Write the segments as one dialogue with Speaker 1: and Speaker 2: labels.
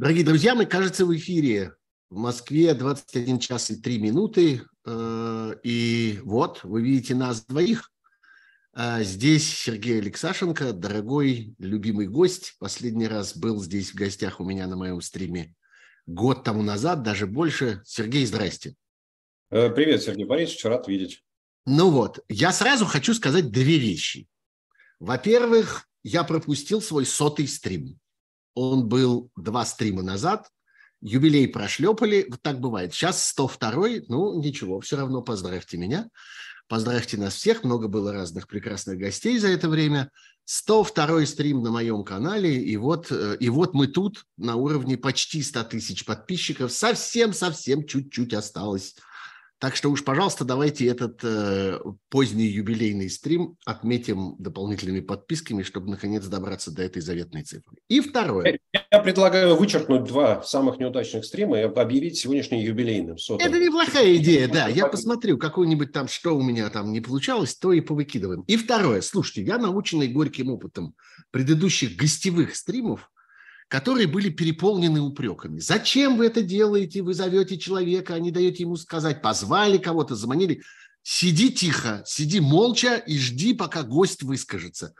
Speaker 1: Дорогие друзья, мы, кажется, в эфире. В Москве 21 час и 3 минуты. Э, и вот, вы видите нас двоих. Э, здесь Сергей Алексашенко, дорогой, любимый гость. Последний раз был здесь в гостях у меня на моем стриме год тому назад, даже больше. Сергей, здрасте.
Speaker 2: Э, привет, Сергей Борисович, рад видеть.
Speaker 1: Ну вот, я сразу хочу сказать две вещи. Во-первых, я пропустил свой сотый стрим. Он был два стрима назад. Юбилей прошлепали. Вот так бывает. Сейчас 102-й. Ну, ничего, все равно поздравьте меня. Поздравьте нас всех. Много было разных прекрасных гостей за это время. 102-й стрим на моем канале. И вот, э, и вот мы тут на уровне почти 100 тысяч подписчиков. Совсем-совсем чуть-чуть осталось так что уж, пожалуйста, давайте этот э, поздний юбилейный стрим отметим дополнительными подписками, чтобы наконец добраться до этой заветной цифры. И второе.
Speaker 2: Я предлагаю вычеркнуть два самых неудачных стрима и объявить сегодняшний юбилейным.
Speaker 1: Сотым. Это неплохая идея, да. Я посмотрю, какой-нибудь там, что у меня там не получалось, то и повыкидываем. И второе. Слушайте, я наученный горьким опытом предыдущих гостевых стримов, которые были переполнены упреками. Зачем вы это делаете? Вы зовете человека, а не даете ему сказать. Позвали кого-то, заманили. Сиди тихо, сиди молча и жди, пока гость выскажется.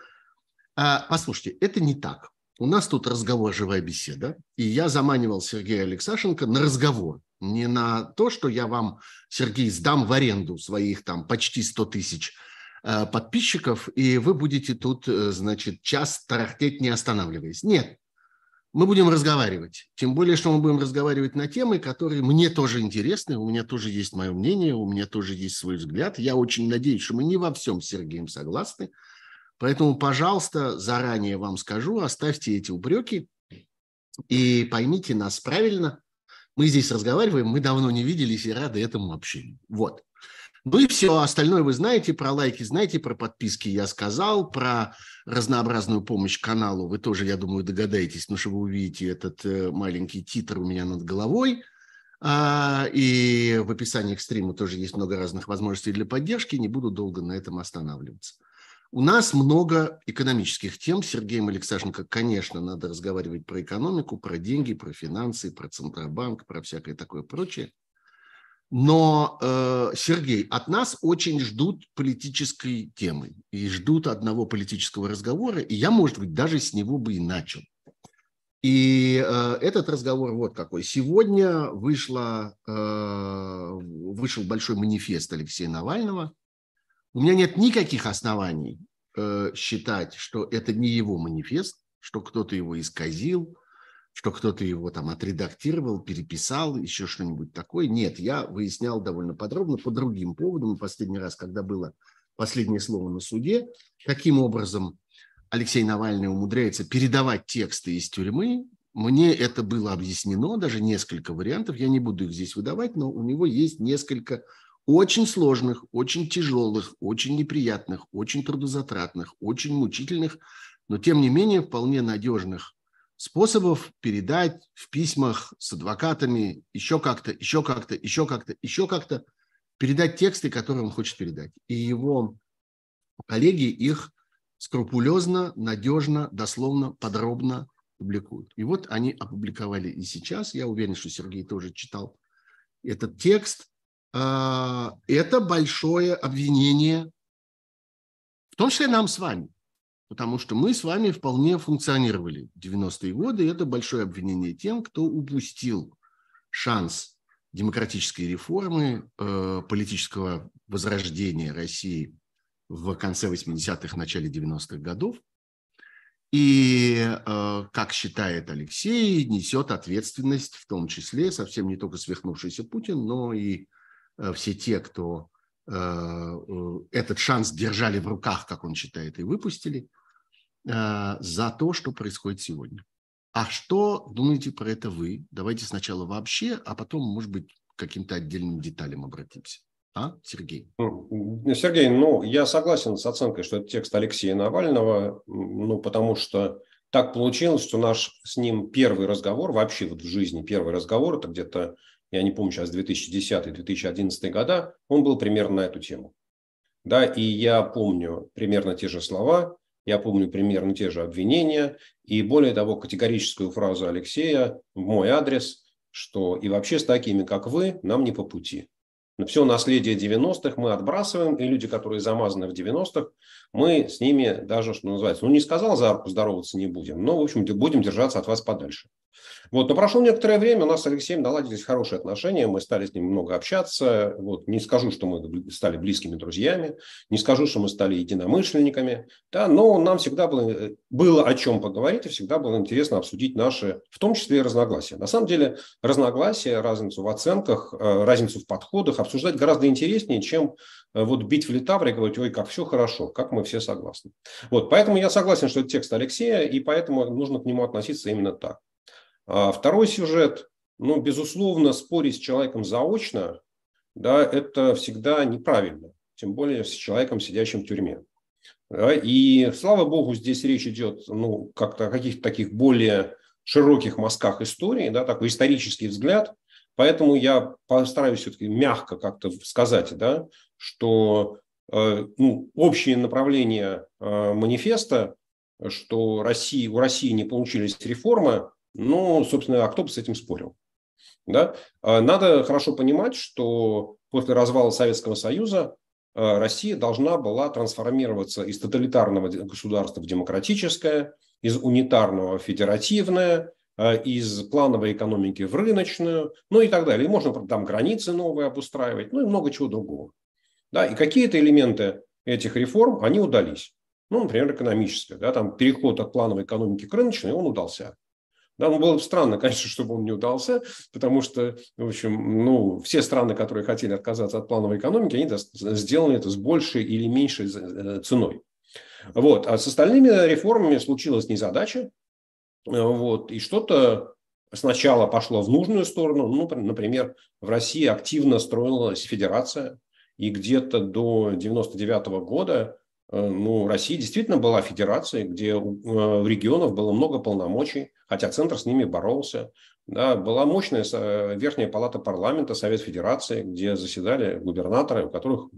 Speaker 1: А, послушайте, это не так. У нас тут разговор, живая беседа, и я заманивал Сергея Алексашенко на разговор. Не на то, что я вам, Сергей, сдам в аренду своих там почти 100 тысяч э, подписчиков, и вы будете тут, э, значит, час тарахтеть, не останавливаясь. Нет, мы будем разговаривать. Тем более, что мы будем разговаривать на темы, которые мне тоже интересны, у меня тоже есть мое мнение, у меня тоже есть свой взгляд. Я очень надеюсь, что мы не во всем с Сергеем согласны. Поэтому, пожалуйста, заранее вам скажу, оставьте эти упреки и поймите нас правильно. Мы здесь разговариваем, мы давно не виделись и рады этому общению. Вот. Ну и все, остальное вы знаете, про лайки знаете, про подписки я сказал, про разнообразную помощь каналу вы тоже, я думаю, догадаетесь, потому что вы увидите этот э, маленький титр у меня над головой. А, и в описании к стриму тоже есть много разных возможностей для поддержки, не буду долго на этом останавливаться. У нас много экономических тем. С Сергеем Алексашенко, конечно, надо разговаривать про экономику, про деньги, про финансы, про Центробанк, про всякое такое прочее. Но, э, Сергей, от нас очень ждут политической темы и ждут одного политического разговора, и я, может быть, даже с него бы и начал. И э, этот разговор вот какой. Сегодня вышло, э, вышел большой манифест Алексея Навального. У меня нет никаких оснований считать, что это не его манифест, что кто-то его исказил, что кто-то его там отредактировал, переписал, еще что-нибудь такое. Нет, я выяснял довольно подробно по другим поводам. Последний раз, когда было последнее слово на суде, каким образом Алексей Навальный умудряется передавать тексты из тюрьмы. Мне это было объяснено, даже несколько вариантов. Я не буду их здесь выдавать, но у него есть несколько очень сложных, очень тяжелых, очень неприятных, очень трудозатратных, очень мучительных, но тем не менее вполне надежных способов передать в письмах с адвокатами еще как-то, еще как-то, еще как-то, еще как-то передать тексты, которые он хочет передать. И его коллеги их скрупулезно, надежно, дословно, подробно публикуют. И вот они опубликовали и сейчас. Я уверен, что Сергей тоже читал этот текст. А, это большое обвинение, в том числе нам с вами потому что мы с вами вполне функционировали в 90-е годы, и это большое обвинение тем, кто упустил шанс демократической реформы, э, политического возрождения России в конце 80-х, начале 90-х годов. И, э, как считает Алексей, несет ответственность в том числе, совсем не только свихнувшийся Путин, но и э, все те, кто этот шанс держали в руках, как он считает, и выпустили – за то, что происходит сегодня. А что думаете про это вы? Давайте сначала вообще, а потом, может быть, к каким-то отдельным деталям обратимся. А, Сергей?
Speaker 2: Сергей, ну, я согласен с оценкой, что это текст Алексея Навального, ну, потому что так получилось, что наш с ним первый разговор, вообще вот в жизни первый разговор, это где-то, я не помню сейчас, 2010-2011 года, он был примерно на эту тему. Да, и я помню примерно те же слова, Я помню примерно те же обвинения. И более того, категорическую фразу Алексея в мой адрес, что и вообще с такими, как вы, нам не по пути. Все наследие 90-х мы отбрасываем, и люди, которые замазаны в 90-х, мы с ними даже, что называется, ну не сказал за руку здороваться не будем, но, в общем, будем держаться от вас подальше. Вот, но прошло некоторое время, у нас с Алексеем наладились хорошие отношения, мы стали с ним много общаться. Вот, не скажу, что мы стали близкими друзьями, не скажу, что мы стали единомышленниками, да, но нам всегда было, было о чем поговорить, и всегда было интересно обсудить наши, в том числе и разногласия. На самом деле разногласия, разницу в оценках, э, разницу в подходах обсуждать гораздо интереснее, чем э, вот бить в литавре и говорить, ой, как все хорошо, как мы все согласны. Вот, поэтому я согласен, что это текст Алексея, и поэтому нужно к нему относиться именно так. А второй сюжет, ну, безусловно, спорить с человеком заочно, да, это всегда неправильно, тем более с человеком, сидящим в тюрьме. Да, и слава богу, здесь речь идет ну, как-то о каких-то таких более широких мазках истории, да, такой исторический взгляд. Поэтому я постараюсь все-таки мягко как-то сказать, да, что э, ну, общее направление э, манифеста, что России, у России не получились реформы, ну, собственно, а кто бы с этим спорил? Да? А надо хорошо понимать, что после развала Советского Союза а, Россия должна была трансформироваться из тоталитарного государства в демократическое, из унитарного в федеративное, а, из плановой экономики в рыночную, ну и так далее. И можно там границы новые обустраивать, ну и много чего другого. Да, и какие-то элементы этих реформ, они удались. Ну, например, экономическая. Да, там переход от плановой экономики к рыночной, он удался. Да, ну, было бы странно, конечно, чтобы он не удался, потому что, в общем, ну, все страны, которые хотели отказаться от плановой экономики, они сделали это с большей или меньшей э, ценой. Вот. А с остальными реформами случилась незадача, вот, и что-то сначала пошло в нужную сторону. Ну, например, в России активно строилась федерация, и где-то до 99 года Э, ну, Россия действительно была федерацией, где у э, регионов было много полномочий, хотя центр с ними боролся. Да, была мощная э, верхняя палата парламента, Совет Федерации, где заседали губернаторы, у которых,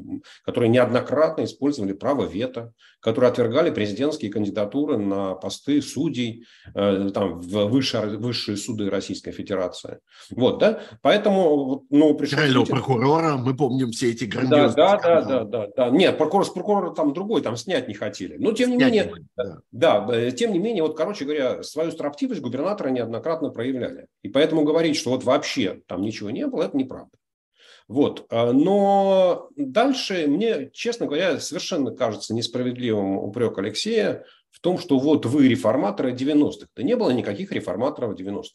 Speaker 2: которые неоднократно использовали право вето, которые отвергали президентские кандидатуры на посты судей э, там, в высшие, высшие суды Российской Федерации. Вот, да? Поэтому, ну,
Speaker 1: пришлось... прокурора, мы помним все эти
Speaker 2: грандиозные... Да, да, да, да, да, да. Нет, прокурор с прокурора там другой, там снять не хотели. Но, тем не снять менее, не да. да, тем не менее, вот, короче говоря, свою строптивость губернаторы неоднократно проявляли. И поэтому говорить, что вот вообще там ничего не было, это неправда. Вот. А, но дальше мне, честно говоря, совершенно кажется несправедливым упрек Алексея в том, что вот вы реформаторы 90-х. Да не было никаких реформаторов 90-х.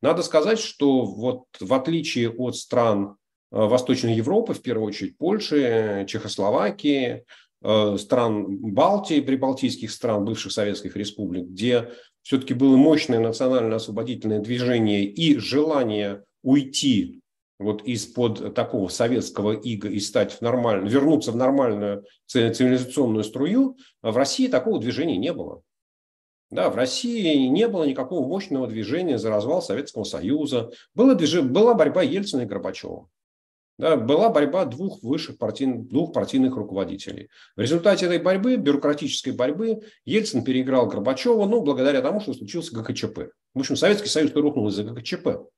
Speaker 2: Надо сказать, что вот в отличие от стран а, Восточной Европы, в первую очередь Польши, Чехословакии, а, стран Балтии, прибалтийских стран, бывших советских республик, где все-таки было мощное национально-освободительное движение и желание уйти вот из-под такого советского ига и стать в нормально, вернуться в нормальную цивилизационную струю, в России такого движения не было. Да, в России не было никакого мощного движения за развал Советского Союза. Было движение, была борьба Ельцина и Горбачева. Да, была борьба двух высших партийных, двух партийных руководителей. В результате этой борьбы, бюрократической борьбы, Ельцин переиграл Горбачева, ну, благодаря тому, что случился ГКЧП. В общем, Советский Союз рухнул из-за ГКЧП.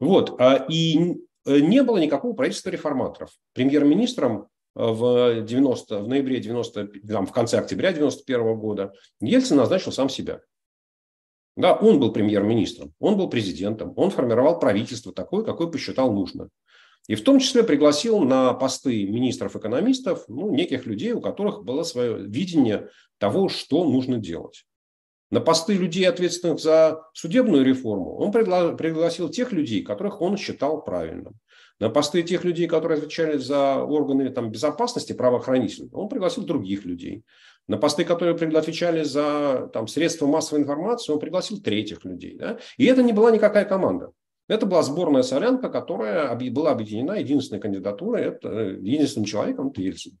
Speaker 2: Вот. А, и не было никакого правительства реформаторов. Премьер-министром э, в, 90, в ноябре 90, там, в конце октября 91 года Ельцин назначил сам себя. Да, он был премьер-министром, он был президентом, он формировал правительство такое, какое посчитал нужно. И в том числе пригласил на посты министров-экономистов ну, неких людей, у которых было свое видение того, что нужно делать. На посты людей, ответственных за судебную реформу, он пригласил тех людей, которых он считал правильным. На посты тех людей, которые отвечали за органы там, безопасности, правоохранительные, он пригласил других людей. На посты, которые отвечали за там, средства массовой информации, он пригласил третьих людей. Да? И это не была никакая команда. Это была сборная солянка, которая была объединена единственной кандидатурой, это э, единственным человеком, это Ельцин.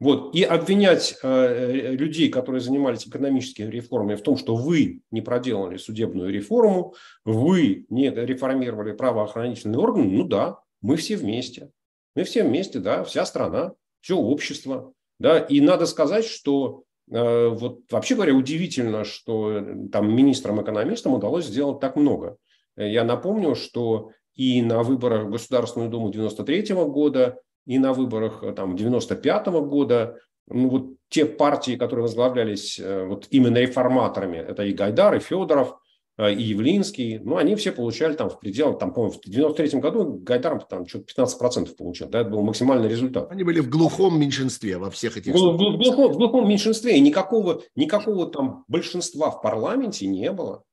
Speaker 2: Вот. И обвинять э, людей, которые занимались экономическими реформами, в том, что вы не проделали судебную реформу, вы не реформировали правоохранительные органы, ну да, мы все вместе. Мы все вместе, да, вся страна, все общество. Да, и надо сказать, что э, вот вообще говоря, удивительно, что там министрам-экономистам удалось сделать так много. Я напомню, что и на выборах в Государственную Думу 93 года, и на выборах там 95 года ну, вот те партии, которые возглавлялись вот именно реформаторами, это и Гайдар, и Федоров – Э, и Явлинский, ну, они все получали там в пределах, там, по-моему, в 93 году Гайдар там что-то 15% получил, да, это был максимальный результат.
Speaker 1: Они были в глухом меньшинстве во всех этих... В,
Speaker 2: в, в, глухом, в глухом меньшинстве, и никакого, никакого там большинства в парламенте не было.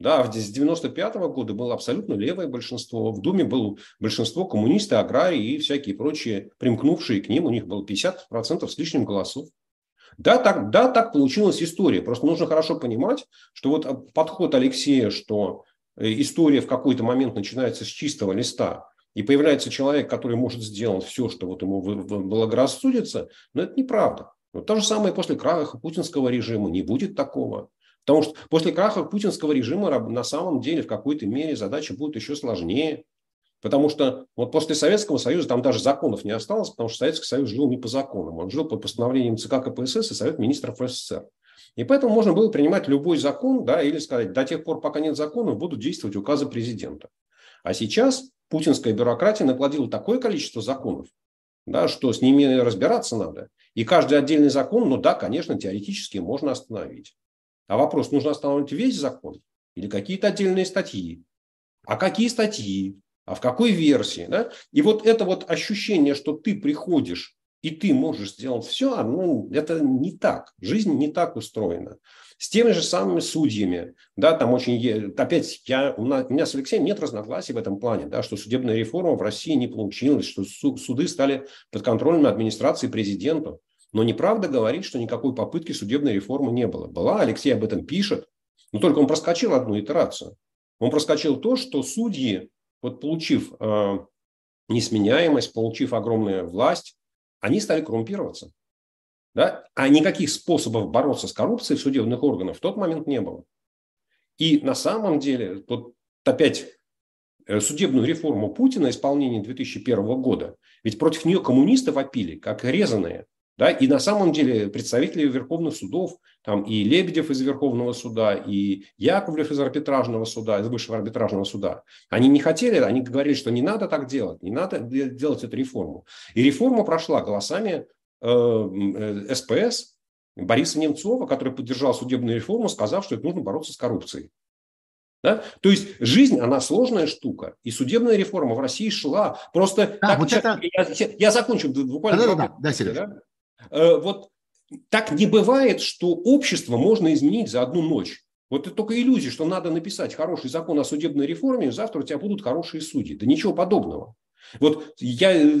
Speaker 2: Да, с 95 -го года было абсолютно левое большинство. В Думе было большинство коммунисты, аграрии и всякие прочие, примкнувшие к ним. У них было 50% с лишним голосов. Да так, да, так получилась история. Просто нужно хорошо понимать, что вот э, подход Алексея, что э, история в какой-то момент начинается с чистого листа, и появляется человек, который может сделать все, что вот ему благорассудится, но это неправда. Но то же самое после краха путинского режима. Не будет такого. Потому что после краха путинского режима на самом деле в какой-то мере задача будет еще сложнее. Потому что вот после Советского Союза там даже законов не осталось, потому что Советский Союз жил не по законам. Он жил по постановлениям ЦК КПСС и Совет министров СССР. И поэтому можно было принимать любой закон, да, или сказать, до тех пор, пока нет законов, будут действовать указы президента. А сейчас путинская бюрократия наплодила такое количество законов, да, что с ними разбираться надо. И каждый отдельный закон, ну да, конечно, теоретически можно остановить. А вопрос, нужно остановить весь закон или какие-то отдельные статьи? А какие статьи? а в какой версии. Да? И вот это вот ощущение, что ты приходишь и ты можешь сделать все, ну, это не так. Жизнь не так устроена. С теми же самыми судьями, да, там очень, опять, я, у меня с Алексеем нет разногласий в этом плане, да, что судебная реформа в России не получилась, что суды стали подконтрольными администрации президенту. Но неправда говорить, что никакой попытки судебной реформы не было. Была, Алексей об этом пишет, но только он проскочил одну итерацию. Он проскочил то, что судьи вот получив э, несменяемость, получив огромную власть, они стали коррумпироваться. Да? А никаких способов бороться с коррупцией в судебных органах в тот момент не было. И на самом деле, вот опять э, судебную реформу Путина исполнение 2001 года, ведь против нее коммунисты вопили, как резаные. Да? И на самом деле представители верховных судов, там и Лебедев из Верховного суда, и Яковлев из арбитражного суда, из высшего арбитражного суда, они не хотели, они говорили, что не надо так делать, не надо делать эту реформу. И реформа прошла голосами э, э, СПС Бориса Немцова, который поддержал судебную реформу, сказав, что это нужно бороться с коррупцией. Да? То есть жизнь, она сложная штука. И судебная реформа в России шла. Просто
Speaker 1: да, так, вот это...
Speaker 2: я, я закончу буквально. Да, да, да, да, Сереж. Да? Э, вот так не бывает, что общество можно изменить за одну ночь. Вот это только иллюзия, что надо написать хороший закон о судебной реформе, и завтра у тебя будут хорошие судьи. Да ничего подобного. Вот я э,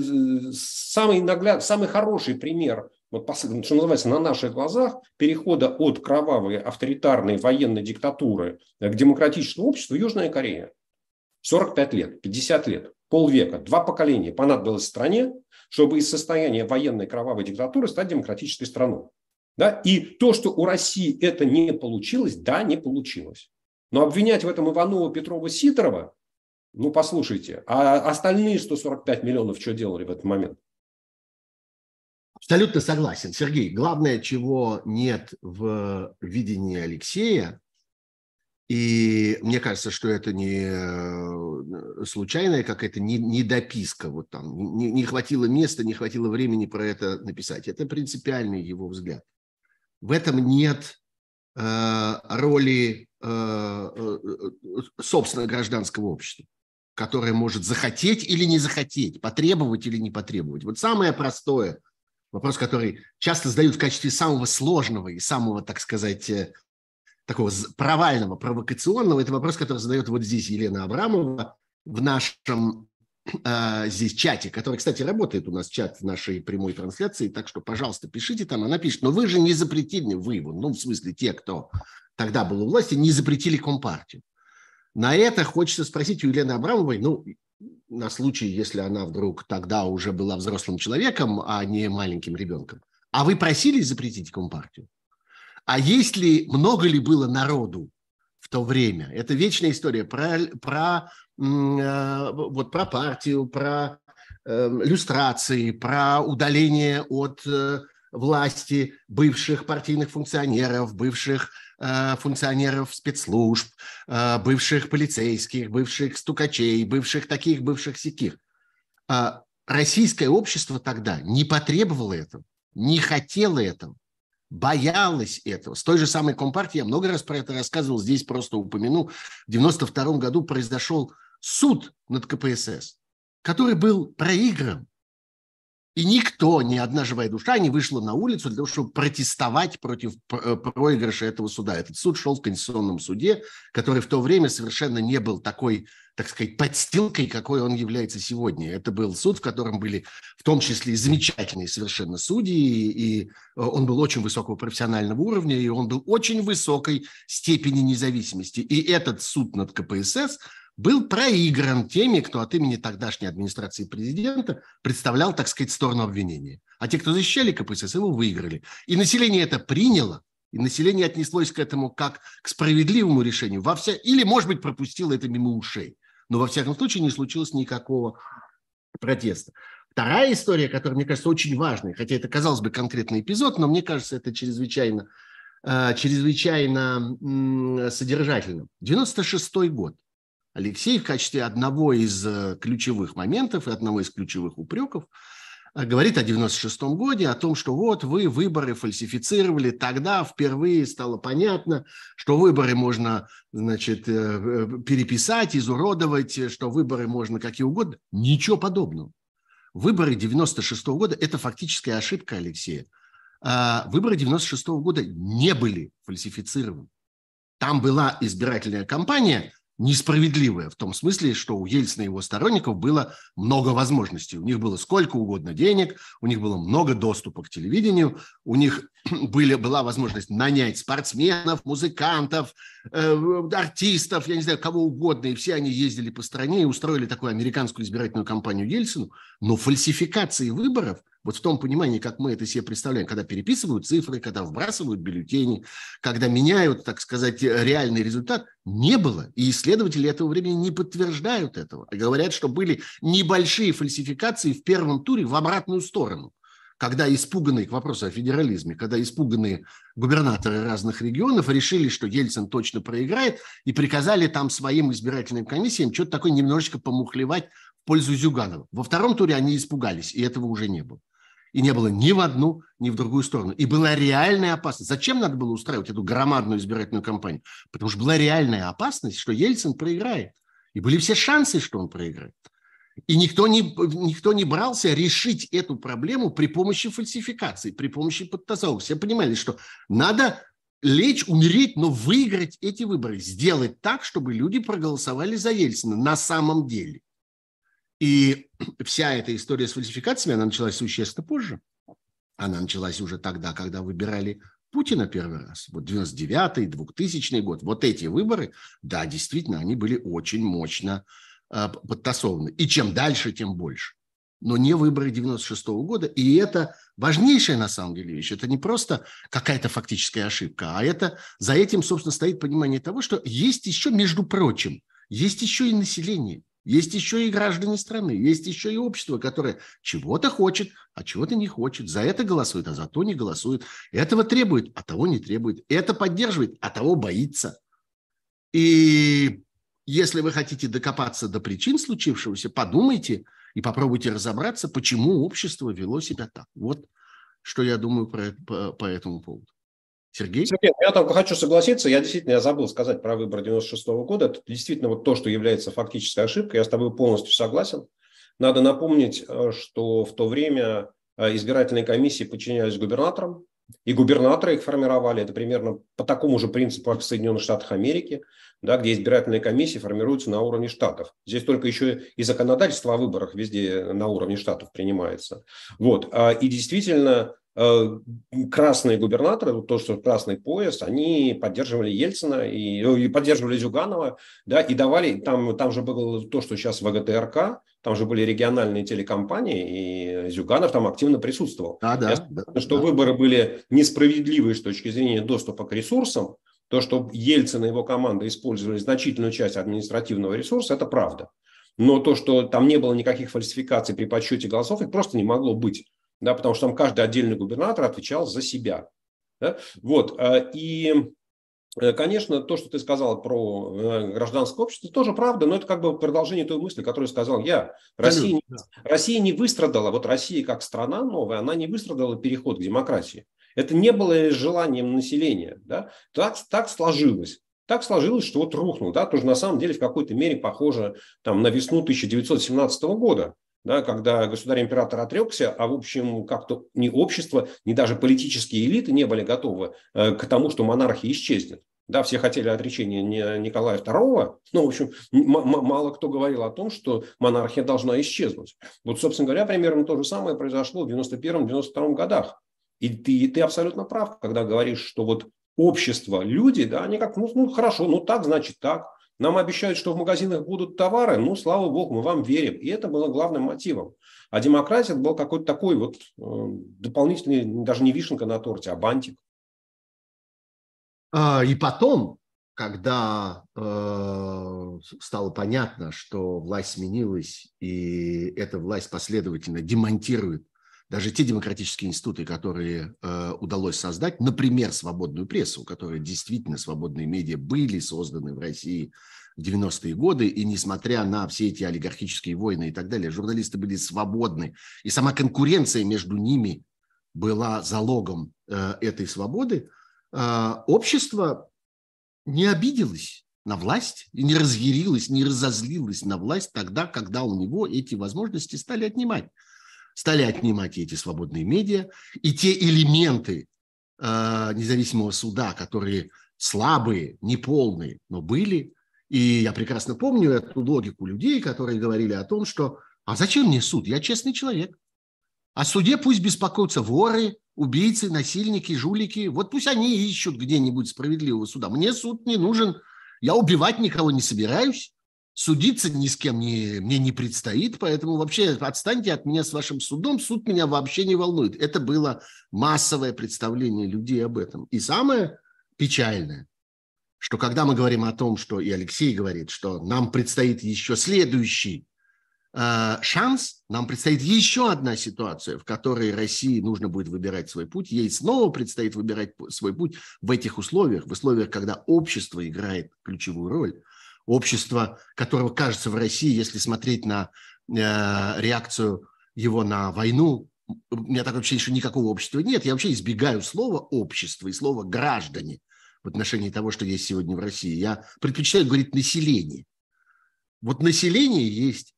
Speaker 2: самый нагляд, самый хороший пример, вот, что называется, на наших глазах перехода от кровавой авторитарной военной диктатуры к демократическому обществу Южная Корея. 45 лет, 50 лет, полвека, два поколения понадобилось стране, чтобы из состояния военной кровавой диктатуры стать демократической страной. Да? И то, что у России это не получилось, да, не получилось. Но обвинять в этом Иванова, Петрова, Сидорова, ну, послушайте, а остальные 145 миллионов что делали в этот момент?
Speaker 1: Абсолютно согласен. Сергей, главное, чего нет в видении Алексея, и мне кажется, что это не э, случайная какая-то недописка. Вот там не, хватило места, не хватило времени про это написать. Это принципиальный его взгляд. В этом нет э, роли, э, э, собственно, гражданского общества, которое может захотеть или не захотеть, потребовать или не потребовать. Вот самое простое, вопрос, который часто задают в качестве самого сложного и самого, так сказать, э, такого провального, провокационного, это вопрос, который задает вот здесь Елена Абрамова в нашем э, здесь чате, который, кстати, работает у нас чат в нашей прямой трансляции, так что, пожалуйста, пишите там, она пишет, но вы же не запретили, вы, ну, в смысле, те, кто тогда был у власти, не запретили Компартию. На это хочется спросить у Елены Абрамовой, ну, на случай, если она вдруг тогда уже была взрослым человеком, а не маленьким ребенком. А вы просили запретить Компартию? А есть ли, много ли было народу в то время? Это вечная история про, про, э, вот, про партию, про э, люстрации, про удаление от э, власти бывших партийных функционеров, бывших э, функционеров спецслужб, бывших полицейских, бывших стукачей, бывших таких, бывших сяких. Э, российское общество тогда не потребовало этого, не хотело этого, боялось этого. С той же самой Компартией, я много раз про это рассказывал, здесь просто упомяну, в 92 году произошел суд над КПСС, который был проигран и никто, ни одна живая душа не вышла на улицу для того, чтобы протестовать против э, проигрыша этого суда. Этот суд шел в Конституционном суде, который в то время совершенно не был такой, так сказать, подстилкой, какой он является сегодня. Это был суд, в котором были в том числе и замечательные совершенно судьи, и э, он был очень высокого профессионального уровня, и он был очень высокой степени независимости. И этот суд над КПСС – был проигран теми, кто от имени тогдашней администрации президента представлял, так сказать, сторону обвинения. А те, кто защищали КПСС, его выиграли. И население это приняло, и население отнеслось к этому как к справедливому решению. Во вся... Или, может быть, пропустило это мимо ушей. Но, во всяком случае, не случилось никакого протеста. Вторая история, которая, мне кажется, очень важной, хотя это, казалось бы, конкретный эпизод, но мне кажется, это чрезвычайно, э, чрезвычайно содержательным. 96 год. Алексей в качестве одного из э, ключевых моментов и одного из ключевых упреков э, говорит о 96-м годе, о том, что вот вы выборы фальсифицировали, тогда впервые стало понятно, что выборы можно, значит, э, переписать, изуродовать, что выборы можно какие угодно. Ничего подобного. Выборы 96 -го года – это фактическая ошибка Алексея. А выборы 96 -го года не были фальсифицированы. Там была избирательная кампания – несправедливое в том смысле, что у Ельцина и его сторонников было много возможностей. У них было сколько угодно денег, у них было много доступа к телевидению, у них были, была возможность нанять спортсменов, музыкантов, э, артистов, я не знаю, кого угодно, и все они ездили по стране и устроили такую американскую избирательную кампанию Ельцину. Но фальсификации выборов – вот в том понимании, как мы это себе представляем, когда переписывают цифры, когда вбрасывают бюллетени, когда меняют, так сказать, реальный результат, не было. И исследователи этого времени не подтверждают этого. Говорят, что были небольшие фальсификации в первом туре в обратную сторону когда испуганные, к вопросу о федерализме, когда испуганные губернаторы разных регионов решили, что Ельцин точно проиграет, и приказали там своим избирательным комиссиям что-то такое немножечко помухлевать в пользу Зюганова. Во втором туре они испугались, и этого уже не было и не было ни в одну, ни в другую сторону. И была реальная опасность. Зачем надо было устраивать эту громадную избирательную кампанию? Потому что была реальная опасность, что Ельцин проиграет. И были все шансы, что он проиграет. И никто не, никто не брался решить эту проблему при помощи фальсификации, при помощи подтасовок. Все понимали, что надо лечь, умереть, но выиграть эти выборы, сделать так, чтобы люди проголосовали за Ельцина на самом деле. И вся эта история с фальсификациями, она началась существенно позже. Она началась уже тогда, когда выбирали Путина первый раз. Вот 99-й, 2000 год. Вот эти выборы, да, действительно, они были очень мощно подтасованы. И чем дальше, тем больше. Но не выборы 96 -го года. И это важнейшая на самом деле вещь. Это не просто какая-то фактическая ошибка, а это за этим, собственно, стоит понимание того, что есть еще, между прочим, есть еще и население – есть еще и граждане страны, есть еще и общество, которое чего-то хочет, а чего-то не хочет. За это голосует, а за то не голосует. Этого требует, а того не требует. Это поддерживает, а того боится. И если вы хотите докопаться до причин случившегося, подумайте и попробуйте разобраться, почему общество вело себя так. Вот что я думаю про, по, по этому поводу. Сергей? Сергей,
Speaker 2: я только хочу согласиться, я действительно я забыл сказать про выбор 96 -го года. Это действительно вот то, что является фактической ошибкой. Я с тобой полностью согласен. Надо напомнить, э, что в то время э, избирательные комиссии подчинялись губернаторам, и губернаторы их формировали. Это примерно по такому же принципу, как в Соединенных Штатах Америки, да, где избирательные комиссии формируются на уровне штатов. Здесь только еще и законодательство о выборах везде на уровне штатов принимается. Вот. А, и действительно, Э, красные губернаторы, то, что красный пояс, они поддерживали Ельцина и, и поддерживали Зюганова, да, и давали, там, там же было то, что сейчас ВГТРК, там же были региональные телекомпании, и Зюганов там активно присутствовал. А, да, Я да, что да. выборы были несправедливые с точки зрения доступа к ресурсам, то, что Ельцин и его команда использовали значительную часть административного ресурса, это правда. Но то, что там не было никаких фальсификаций при подсчете голосов, их просто не могло быть. да, потому что там каждый отдельный губернатор отвечал за себя. Да? Вот, э, и конечно, то, что ты сказал про э, гражданское общество, тоже правда, но это как бы продолжение той мысли, которую сказал я. Россия, Россия не выстрадала, вот Россия как страна новая, она не выстрадала переход к демократии. Это не было желанием населения. Да? Так, так сложилось. Так сложилось, что вот рухнул. Да? Тоже на самом деле в какой-то мере похоже там, на весну 1917 года да, когда государь-император отрекся, а в общем как-то ни общество, ни даже политические элиты не были готовы э, к тому, что монархия исчезнет. Да, все хотели отречения Николая II, но, в общем, мало кто говорил о том, что монархия должна исчезнуть. Вот, собственно говоря, примерно то же самое произошло в 91-92 годах. И ты, ты абсолютно прав, когда говоришь, что вот общество, люди, да, они как, ну, ну хорошо, ну так, значит так. Нам обещают, что в магазинах будут товары, ну, слава богу, мы вам верим. И это было главным мотивом. А демократия был какой-то такой вот э, дополнительный, даже не вишенка на торте, а бантик.
Speaker 1: А, и потом, когда э, стало понятно, что власть сменилась, и эта власть последовательно демонтирует даже те демократические институты, которые э, удалось создать, например, свободную прессу, которые действительно свободные медиа были созданы в России в 90-е годы, и несмотря на все эти олигархические войны и так далее, журналисты были свободны, и сама конкуренция между ними была залогом э, этой свободы, э, общество не обиделось на власть и не разъярилось, не разозлилось на власть тогда, когда у него эти возможности стали отнимать стали отнимать эти свободные медиа, и те элементы э, независимого суда, которые слабые, неполные, но были. И я прекрасно помню эту логику людей, которые говорили о том, что «а зачем мне суд? Я честный человек. О суде пусть беспокоятся воры, убийцы, насильники, жулики. Вот пусть они ищут где-нибудь справедливого суда. Мне суд не нужен. Я убивать никого не собираюсь судиться ни с кем не, мне не предстоит, поэтому вообще отстаньте от меня с вашим судом, суд меня вообще не волнует. Это было массовое представление людей об этом. И самое печальное, что когда мы говорим о том, что и Алексей говорит, что нам предстоит еще следующий э, шанс, нам предстоит еще одна ситуация, в которой России нужно будет выбирать свой путь. Ей снова предстоит выбирать свой путь в этих условиях, в условиях, когда общество играет ключевую роль общества, которого, кажется, в России, если смотреть на э, реакцию его на войну, у меня такое ощущение, что никакого общества нет. Я вообще избегаю слова «общество» и слова «граждане» в отношении того, что есть сегодня в России. Я предпочитаю говорить «население». Вот население есть,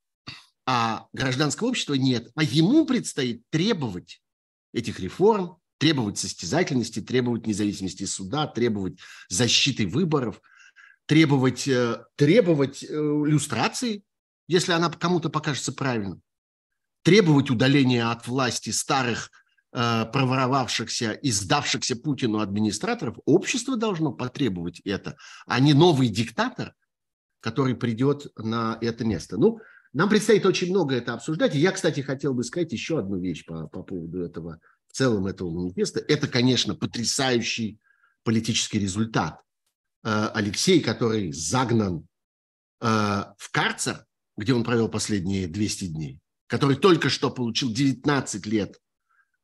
Speaker 1: а гражданского общества нет. А ему предстоит требовать этих реформ, требовать состязательности, требовать независимости суда, требовать защиты выборов – требовать, э, требовать э, люстрации, если она кому-то покажется правильным, требовать удаления от власти старых э, проворовавшихся и сдавшихся Путину администраторов, общество должно потребовать это, а не новый диктатор, который придет на это место. Ну, нам предстоит очень много это обсуждать. И я, кстати, хотел бы сказать еще одну вещь по, по поводу этого, в целом этого манифеста. Это, конечно, потрясающий политический результат Алексей, который загнан э, в карцер, где он провел последние 200 дней, который только что получил 19 лет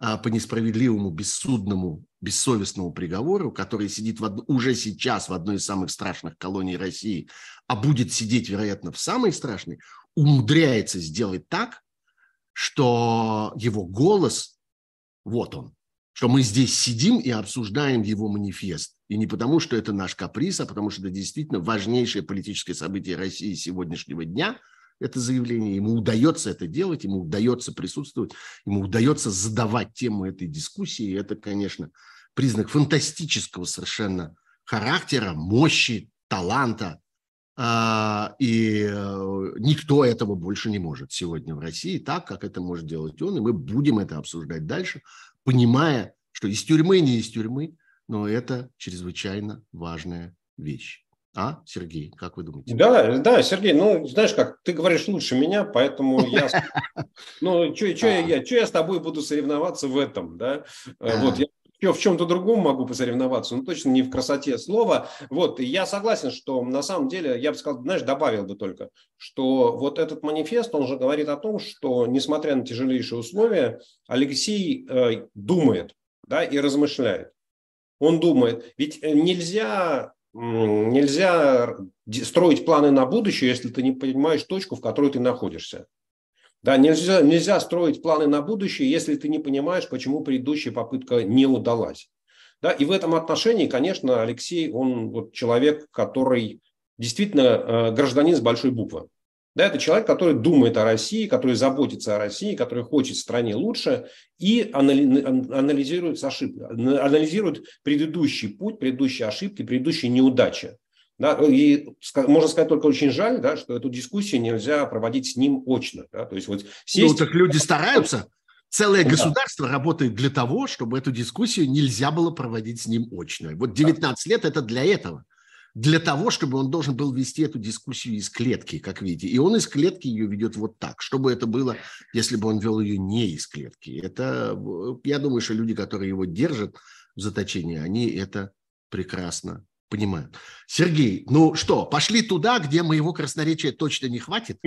Speaker 1: э, по несправедливому, бессудному, бессовестному приговору, который сидит в, уже сейчас в одной из самых страшных колоний России, а будет сидеть, вероятно, в самой страшной, умудряется сделать так, что его голос, вот он, что мы здесь сидим и обсуждаем его манифест. И не потому, что это наш каприз, а потому что это действительно важнейшее политическое событие России сегодняшнего дня. Это заявление. Ему удается это делать, ему удается присутствовать, ему удается задавать тему этой дискуссии. И это, конечно, признак фантастического совершенно характера, мощи, таланта. А, и э, никто этого больше не может сегодня в России так, как это может делать он. И мы будем это обсуждать дальше, понимая, что из тюрьмы не из тюрьмы, но это чрезвычайно важная вещь. А, Сергей, как вы думаете?
Speaker 2: Да, да, Сергей, ну, знаешь как, ты говоришь лучше меня, поэтому я... Ну, что я, я с тобой буду соревноваться в этом, да? Вот, я еще в чем-то другом могу посоревноваться, но точно не в красоте слова. Вот, и я согласен, что на самом деле, я бы сказал, знаешь, добавил бы только, что вот этот манифест, он же говорит о том, что, несмотря на тяжелейшие условия, Алексей э, думает да, и размышляет. Он думает, ведь э, нельзя нельзя строить планы на будущее, если ты не понимаешь точку, в которой ты находишься. Да, нельзя, нельзя строить планы на будущее, если ты не понимаешь, почему предыдущая попытка не удалась. Да, и в этом отношении, конечно, Алексей, он вот человек, который действительно э, гражданин с большой буквы. Да, это человек, который думает о России, который заботится о России, который хочет стране лучше и анализирует, ошибки, анализирует предыдущий путь, предыдущие ошибки, предыдущие неудачи. Да, и можно сказать только очень жаль, да, что эту дискуссию нельзя проводить с ним очно. Да, то есть вот
Speaker 1: сесть... Ну, так люди стараются. Целое да. государство работает для того, чтобы эту дискуссию нельзя было проводить с ним очно. Вот 19 да. лет – это для этого для того, чтобы он должен был вести эту дискуссию из клетки, как видите. И он из клетки ее ведет вот так. Чтобы это было, если бы он вел ее не из клетки. Это, я думаю, что люди, которые его держат в заточении, они это прекрасно понимают. Сергей, ну что, пошли туда, где моего красноречия точно не хватит,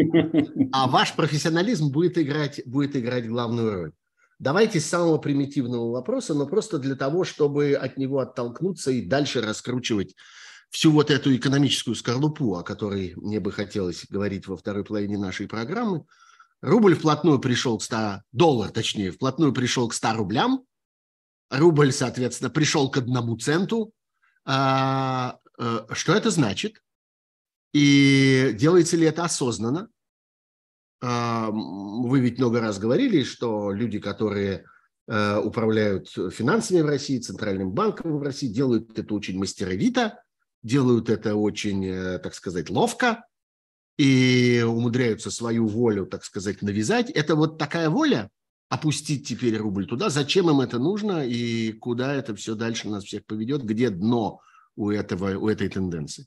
Speaker 1: а ваш профессионализм будет играть, будет играть главную роль. Давайте с самого примитивного вопроса, но просто для того, чтобы от него оттолкнуться и дальше раскручивать всю вот эту экономическую скорлупу, о которой мне бы хотелось говорить во второй половине нашей программы, рубль вплотную пришел к 100, доллар точнее, вплотную пришел к 100 рублям, рубль, соответственно, пришел к одному центу. А, а, что это значит? И делается ли это осознанно? А, вы ведь много раз говорили, что люди, которые э, управляют финансами в России, Центральным банком в России, делают это очень мастеровито, делают это очень, э, так сказать, ловко и умудряются свою волю, так сказать, навязать. Это вот такая воля опустить теперь рубль туда. Зачем им это нужно и куда это все дальше нас всех поведет? Где дно у, этого, у этой тенденции?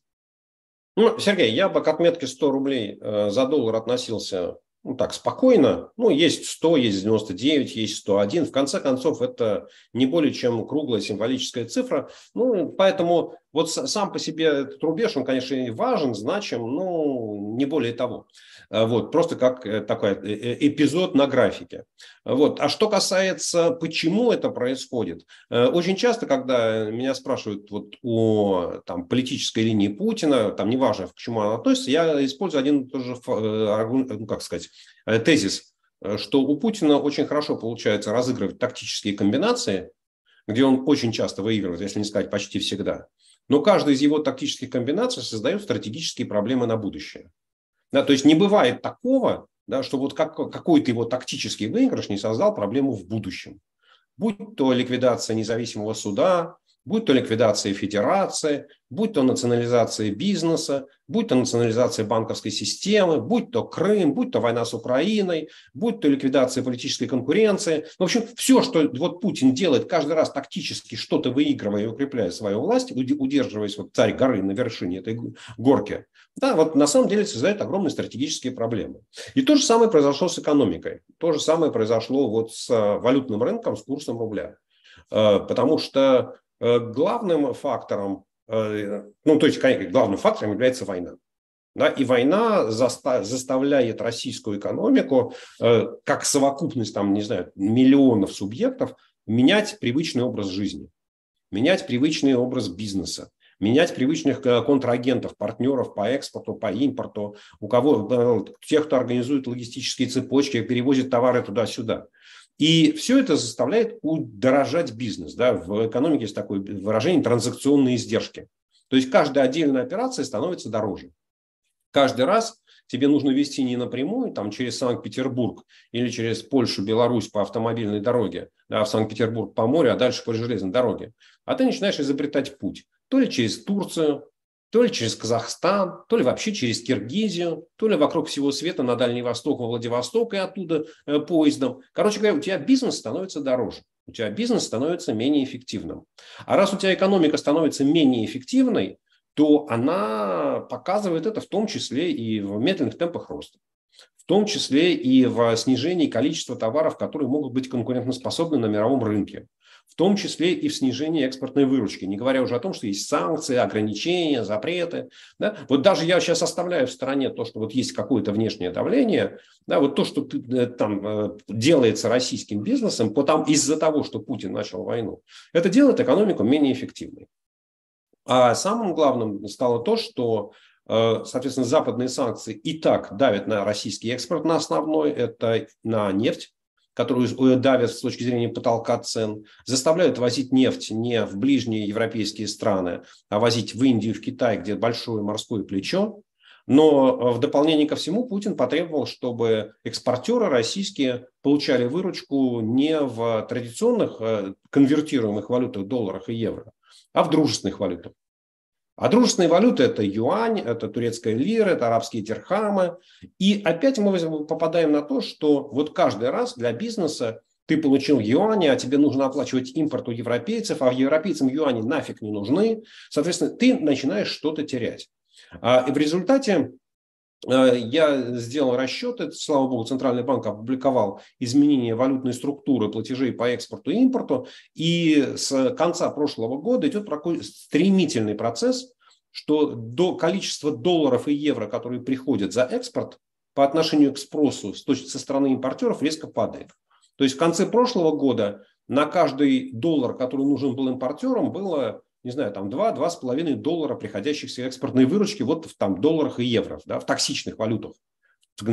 Speaker 2: Ну, Сергей, я бы к отметке 100 рублей э, за доллар относился ну, так, спокойно. Ну, есть 100, есть 99, есть 101. В конце концов, это не более чем круглая символическая цифра. Ну, поэтому вот сам по себе этот рубеж, он, конечно, важен, значим, но не более того. А вот, просто как э, такой э, эпизод на графике. Вот. А что касается, почему это происходит, э, очень часто, когда меня спрашивают вот о там, политической линии Путина, там неважно, к чему она относится, я использую один и тот же, ну, как сказать, тезис, что у Путина очень хорошо получается разыгрывать тактические комбинации, где он очень часто выигрывает, если не сказать почти всегда. Но каждая из его тактических комбинаций создает стратегические проблемы на будущее. Да, то есть не бывает такого, да, что вот как, какой-то его тактический выигрыш не создал проблему в будущем. Будь то ликвидация независимого суда, будь то ликвидация федерации, будь то национализация бизнеса, будь то национализация банковской системы, будь то Крым, будь то война с Украиной, будь то ликвидация политической конкуренции. В общем, все, что вот Путин делает каждый раз тактически, что-то выигрывая и укрепляя свою власть, удерживаясь вот царь горы на вершине этой горки, да, вот на самом деле создает огромные стратегические проблемы. И то же самое произошло с экономикой. То же самое произошло вот с э, валютным рынком, с курсом рубля. Э, потому что главным фактором, ну, то есть главным фактором является война. Да, и война заставляет российскую экономику, как совокупность, там, не знаю, миллионов субъектов, менять привычный образ жизни, менять привычный образ бизнеса, менять привычных э, контрагентов, партнеров по экспорту, по импорту, у кого, тех, кто организует логистические цепочки, перевозит товары туда-сюда. И все это заставляет удорожать бизнес. Да? В экономике есть такое выражение транзакционные издержки. То есть каждая отдельная операция становится дороже. Каждый раз тебе нужно вести не напрямую, там, через Санкт-Петербург или через Польшу, Беларусь по автомобильной дороге, да, в Санкт-Петербург по морю, а дальше по железной дороге. А ты начинаешь изобретать путь то ли через Турцию, то ли через Казахстан, то ли вообще через Киргизию, то ли вокруг всего света на Дальний Восток, во Владивосток и оттуда э, поездом. Короче говоря, у тебя бизнес становится дороже, у тебя бизнес становится менее эффективным. А раз у тебя экономика становится менее эффективной, то она показывает это в том числе и в медленных темпах роста. В том числе и в снижении количества товаров, которые могут быть конкурентоспособны на мировом рынке том числе и в снижении экспортной выручки, не говоря уже о том, что есть санкции, ограничения, запреты. Да? Вот даже я сейчас оставляю в стороне то, что вот есть какое-то внешнее давление, да, вот то, что э, там э, делается российским бизнесом потом, из-за того, что Путин начал войну, это делает экономику менее эффективной. А самым главным стало то, что э, Соответственно, западные санкции и так давят на российский экспорт на основной, это на нефть, которую давят с точки зрения потолка цен, заставляют возить нефть не в ближние европейские страны, а возить в Индию, в Китай, где большое морское плечо. Но э, в дополнение ко всему Путин потребовал, чтобы экспортеры российские получали выручку не в традиционных э, конвертируемых валютах, долларах и евро, а в дружественных валютах. А дружественные валюты – это юань, это турецкая лира, это арабские дирхамы. И опять мы попадаем на то, что вот каждый раз для бизнеса ты получил юани, а тебе нужно оплачивать импорт у европейцев, а европейцам юани нафиг не нужны. Соответственно, ты начинаешь что-то терять. А, и в результате я сделал расчеты, слава богу, Центральный банк опубликовал изменение валютной структуры платежей по экспорту и импорту, и с конца прошлого года идет стремительный процесс, что до количества долларов и евро, которые приходят за экспорт, по отношению к спросу со стороны импортеров резко падает. То есть в конце прошлого года на каждый доллар, который нужен был импортерам, было не знаю, там 2-2,5 доллара приходящихся экспортной выручки вот в там, долларах и евро, да, в токсичных валютах,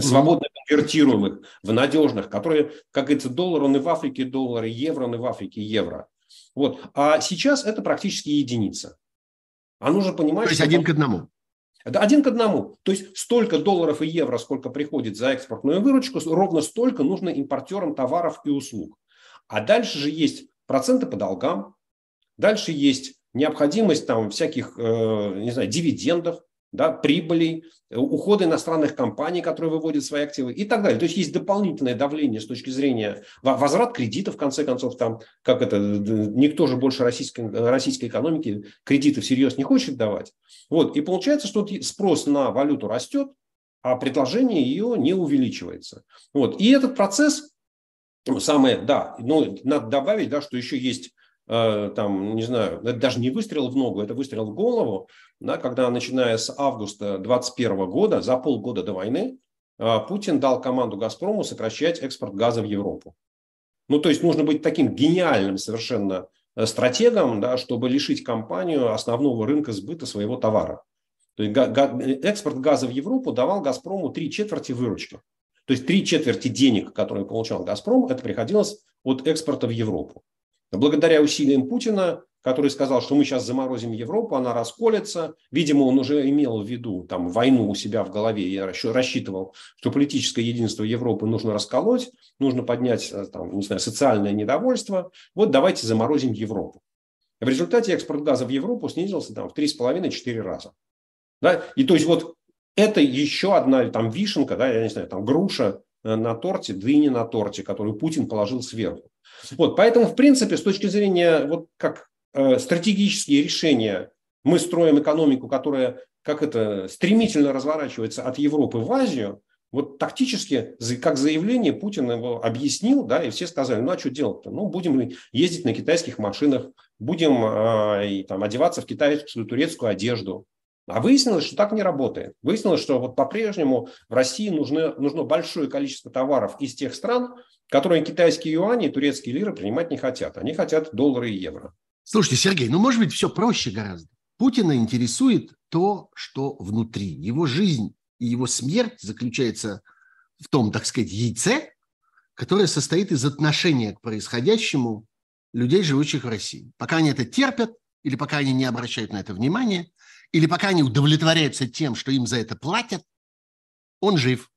Speaker 2: свободно конвертируемых, в надежных, которые, как говорится, доллар, он и в Африке доллар, и евро, он и в Африке евро. Вот. А сейчас это практически единица. А нужно понимать,
Speaker 1: То есть один к одному.
Speaker 2: Это один к одному. То есть столько долларов и евро, сколько приходит за экспортную выручку, ровно столько нужно импортерам товаров и услуг. А дальше же есть проценты по долгам, дальше есть необходимость там всяких, э, не знаю, дивидендов, да, прибылей, уход иностранных компаний, которые выводят свои активы и так далее. То есть есть дополнительное давление с точки зрения возврат кредитов, в конце концов, там, как это, никто же больше российской, российской экономики кредиты всерьез не хочет давать. Вот, и получается, что спрос на валюту растет, а предложение ее не увеличивается. Вот, и этот процесс, самое, да, ну, надо добавить, да, что еще есть Э, там, не знаю, это даже не выстрел в ногу, это выстрел в голову, да, когда начиная с августа 2021 года, за полгода до войны, э, Путин дал команду «Газпрому» сокращать экспорт газа в Европу. Ну, то есть нужно быть таким гениальным совершенно э, стратегом, да, чтобы лишить компанию основного рынка сбыта своего товара. То есть экспорт газа в Европу давал «Газпрому» три четверти выручки. То есть три четверти денег, которые получал «Газпром», это приходилось от экспорта в Европу. Благодаря усилиям Путина, который сказал, что мы сейчас заморозим Европу, она расколется. Видимо, он уже имел в виду там, войну у себя в голове и рассчитывал, что политическое единство Европы нужно расколоть, нужно поднять э, там, не знаю, социальное недовольство. Вот давайте заморозим Европу. В результате экспорт газа в Европу снизился там, в 3,5-4 раза. Да? И то есть вот это еще одна там вишенка, да, я не знаю, там груша э, на торте, дыни на торте, которую Путин положил сверху. Вот, поэтому, в принципе, с точки зрения вот как э, стратегические решения, мы строим экономику, которая как это стремительно разворачивается от Европы в Азию, вот тактически, как заявление, Путин его объяснил, да, и все сказали, ну а что делать-то? Ну, будем ездить на китайских машинах, будем э, и, там, одеваться в китайскую, турецкую одежду. А выяснилось, что так не работает. Выяснилось, что вот по-прежнему в России нужно, нужно большое количество товаров из тех стран, которые китайские юани и турецкие лиры принимать не хотят. Они хотят доллары и евро.
Speaker 1: Слушайте, Сергей, ну может быть все проще гораздо. Путина интересует то, что внутри. Его жизнь и его смерть заключается в том, так сказать, яйце, которое состоит из отношения к происходящему людей, живущих в России. Пока они это терпят, или пока они не обращают на это внимания, или пока они удовлетворяются тем, что им за это платят, он жив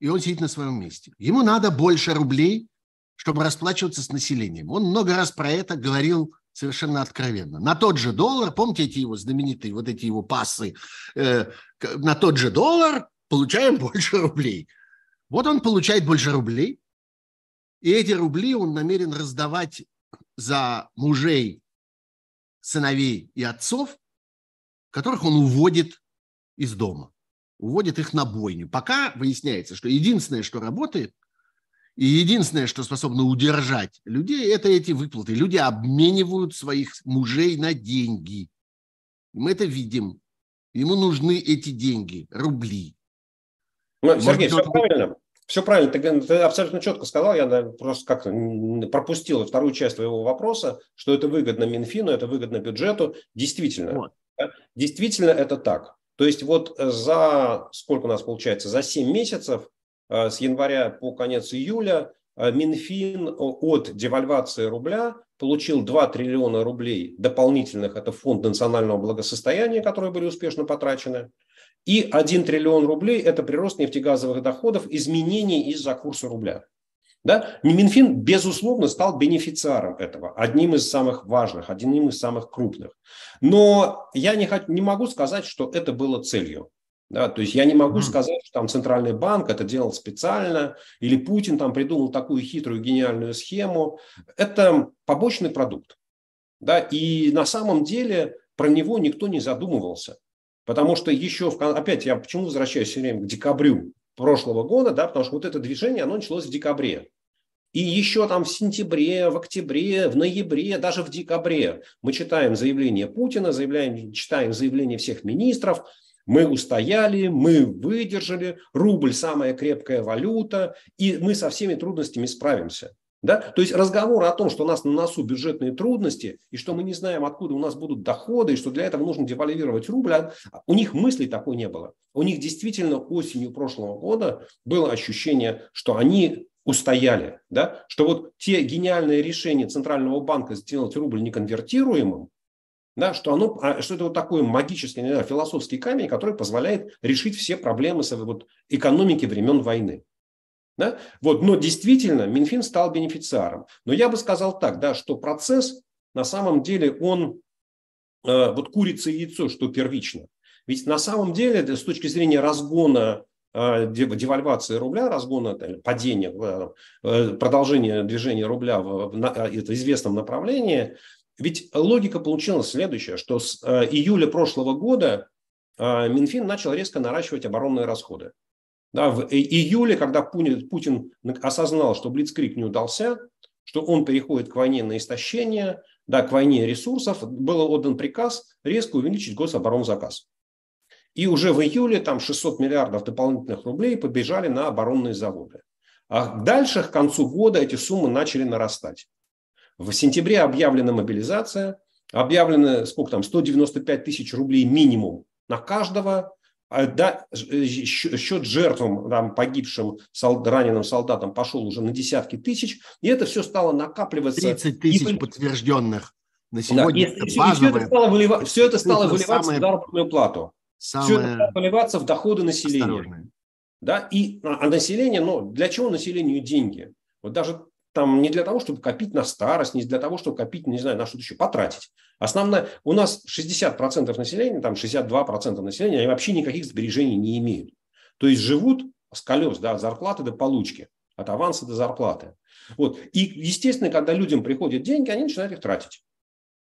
Speaker 1: и он сидит на своем месте. Ему надо больше рублей, чтобы расплачиваться с населением. Он много раз про это говорил совершенно откровенно. На тот же доллар, помните эти его знаменитые, вот эти его пассы, э, на тот же доллар получаем больше рублей. Вот он получает больше рублей, и эти рубли он намерен раздавать за мужей, сыновей и отцов, которых он уводит из дома уводит их на бойню. Пока выясняется, что единственное, что работает, И единственное, что способно удержать людей, это эти выплаты. Люди обменивают своих мужей на деньги. Мы это видим. Ему нужны эти деньги, рубли.
Speaker 2: Ну, Сергей, все правильно. Все правильно, ты, ты абсолютно четко сказал, я наверное, просто как-то пропустил вторую часть твоего вопроса, что это выгодно Минфину, это выгодно бюджету. Действительно, вот. да, действительно это так. То есть вот за, сколько у нас получается, за 7 месяцев, э, с января по конец июля, э, Минфин от девальвации рубля получил 2 триллиона рублей дополнительных, это фонд национального благосостояния, которые были успешно потрачены, и 1 триллион рублей – это прирост нефтегазовых доходов, изменений из-за курса рубля. Да? Минфин, безусловно, стал бенефициаром этого, одним из самых важных, одним из самых крупных. Но я не, не могу сказать, что это было целью. Да, то есть я не могу сказать, что там Центральный банк это делал специально, или Путин там придумал такую хитрую гениальную схему. Это побочный продукт. Да, и на самом деле про него никто не задумывался. Потому что еще, в, опять я почему возвращаюсь все время к декабрю прошлого года, да, потому что вот это движение, оно началось в декабре. И еще там в сентябре, в октябре, в ноябре, даже в декабре мы читаем заявление Путина, заявляем, читаем заявление всех министров, мы устояли, мы выдержали, рубль самая крепкая валюта, и мы со всеми трудностями справимся. Да? То есть разговор о том, что у нас на носу бюджетные трудности, и что мы не знаем, откуда у нас будут доходы, и что для этого нужно девальвировать рубль, а у них мысли такой не было. У них действительно осенью прошлого года было ощущение, что они устояли, да? что вот те гениальные решения Центрального банка сделать рубль неконвертируемым, да, что, оно, а, что это вот такой магический, не знаю, философский камень, который позволяет решить все проблемы вот, экономики времен войны. Да? Вот, но действительно Минфин стал бенефициаром. Но я бы сказал так, да, что процесс на самом деле он э, вот курица и яйцо, что первично. Ведь на самом деле с точки зрения разгона девальвации рубля, разгона падения, э, продолжения движения рубля в, известном направлении, ведь логика получилась следующая, что с э, июля прошлого года э, Минфин начал резко наращивать оборонные расходы. Да, в июле, когда Путин осознал, что Блицкрик не удался, что он переходит к войне на истощение, да, к войне ресурсов, был отдан приказ резко увеличить гособоронзаказ. И уже в июле там 600 миллиардов дополнительных рублей побежали на оборонные заводы. А дальше, к концу года, эти суммы начали нарастать. В сентябре объявлена мобилизация, объявлено сколько там, 195 тысяч рублей минимум на каждого, а, да, счет жертвам, там, погибшим, солд, раненым солдатам пошел уже на десятки тысяч, и это все стало накапливаться.
Speaker 1: 30 тысяч и... подтвержденных на сегодня. Да, и,
Speaker 2: и, все это стало, вылива... все это стало это выливаться самое... в заработную плату. Самое... Все это стало выливаться в доходы населения. Осторожное. Да, и а, а население, ну, для чего населению деньги? Вот даже там не для того, чтобы копить на старость, не для того, чтобы копить, не знаю, на что-то еще, потратить. Основное, у нас 60% населения, там 62% населения, они вообще никаких сбережений не имеют. То есть живут с колес, да, от зарплаты до получки, от аванса до зарплаты. Вот. И, естественно, когда людям приходят деньги, они начинают их тратить.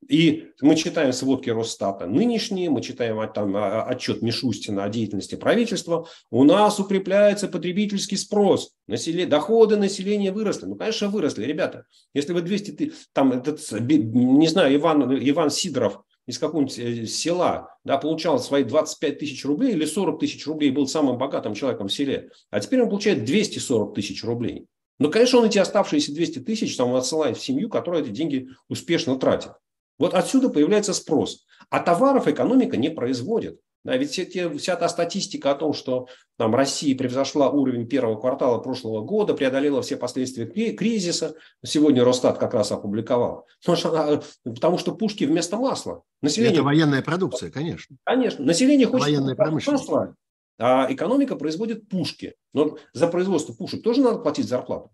Speaker 2: И мы читаем сводки Росстата нынешние, мы читаем там, отчет Мишустина о деятельности правительства. У нас укрепляется потребительский спрос, население, доходы населения выросли. Ну, конечно, выросли, ребята. Если вы 200, там, этот, не знаю, Иван, Иван Сидоров из какого-нибудь э, села да, получал свои 25 тысяч рублей или 40 тысяч рублей, был самым богатым человеком в селе, а теперь он получает 240 тысяч рублей. Ну, конечно, он эти оставшиеся 200 тысяч там отсылает в семью, которая эти деньги успешно тратит. Вот отсюда появляется спрос. А товаров экономика не производит. Да, ведь те, вся та статистика о том, что там, Россия превзошла уровень первого квартала прошлого года, преодолела все последствия кризиса, сегодня Росстат как раз опубликовал. Потому что, потому что пушки вместо масла.
Speaker 1: Население... Это военная продукция, конечно.
Speaker 2: Конечно. Население хочет Военная масла, а экономика производит пушки. Но за производство пушек тоже надо платить зарплату.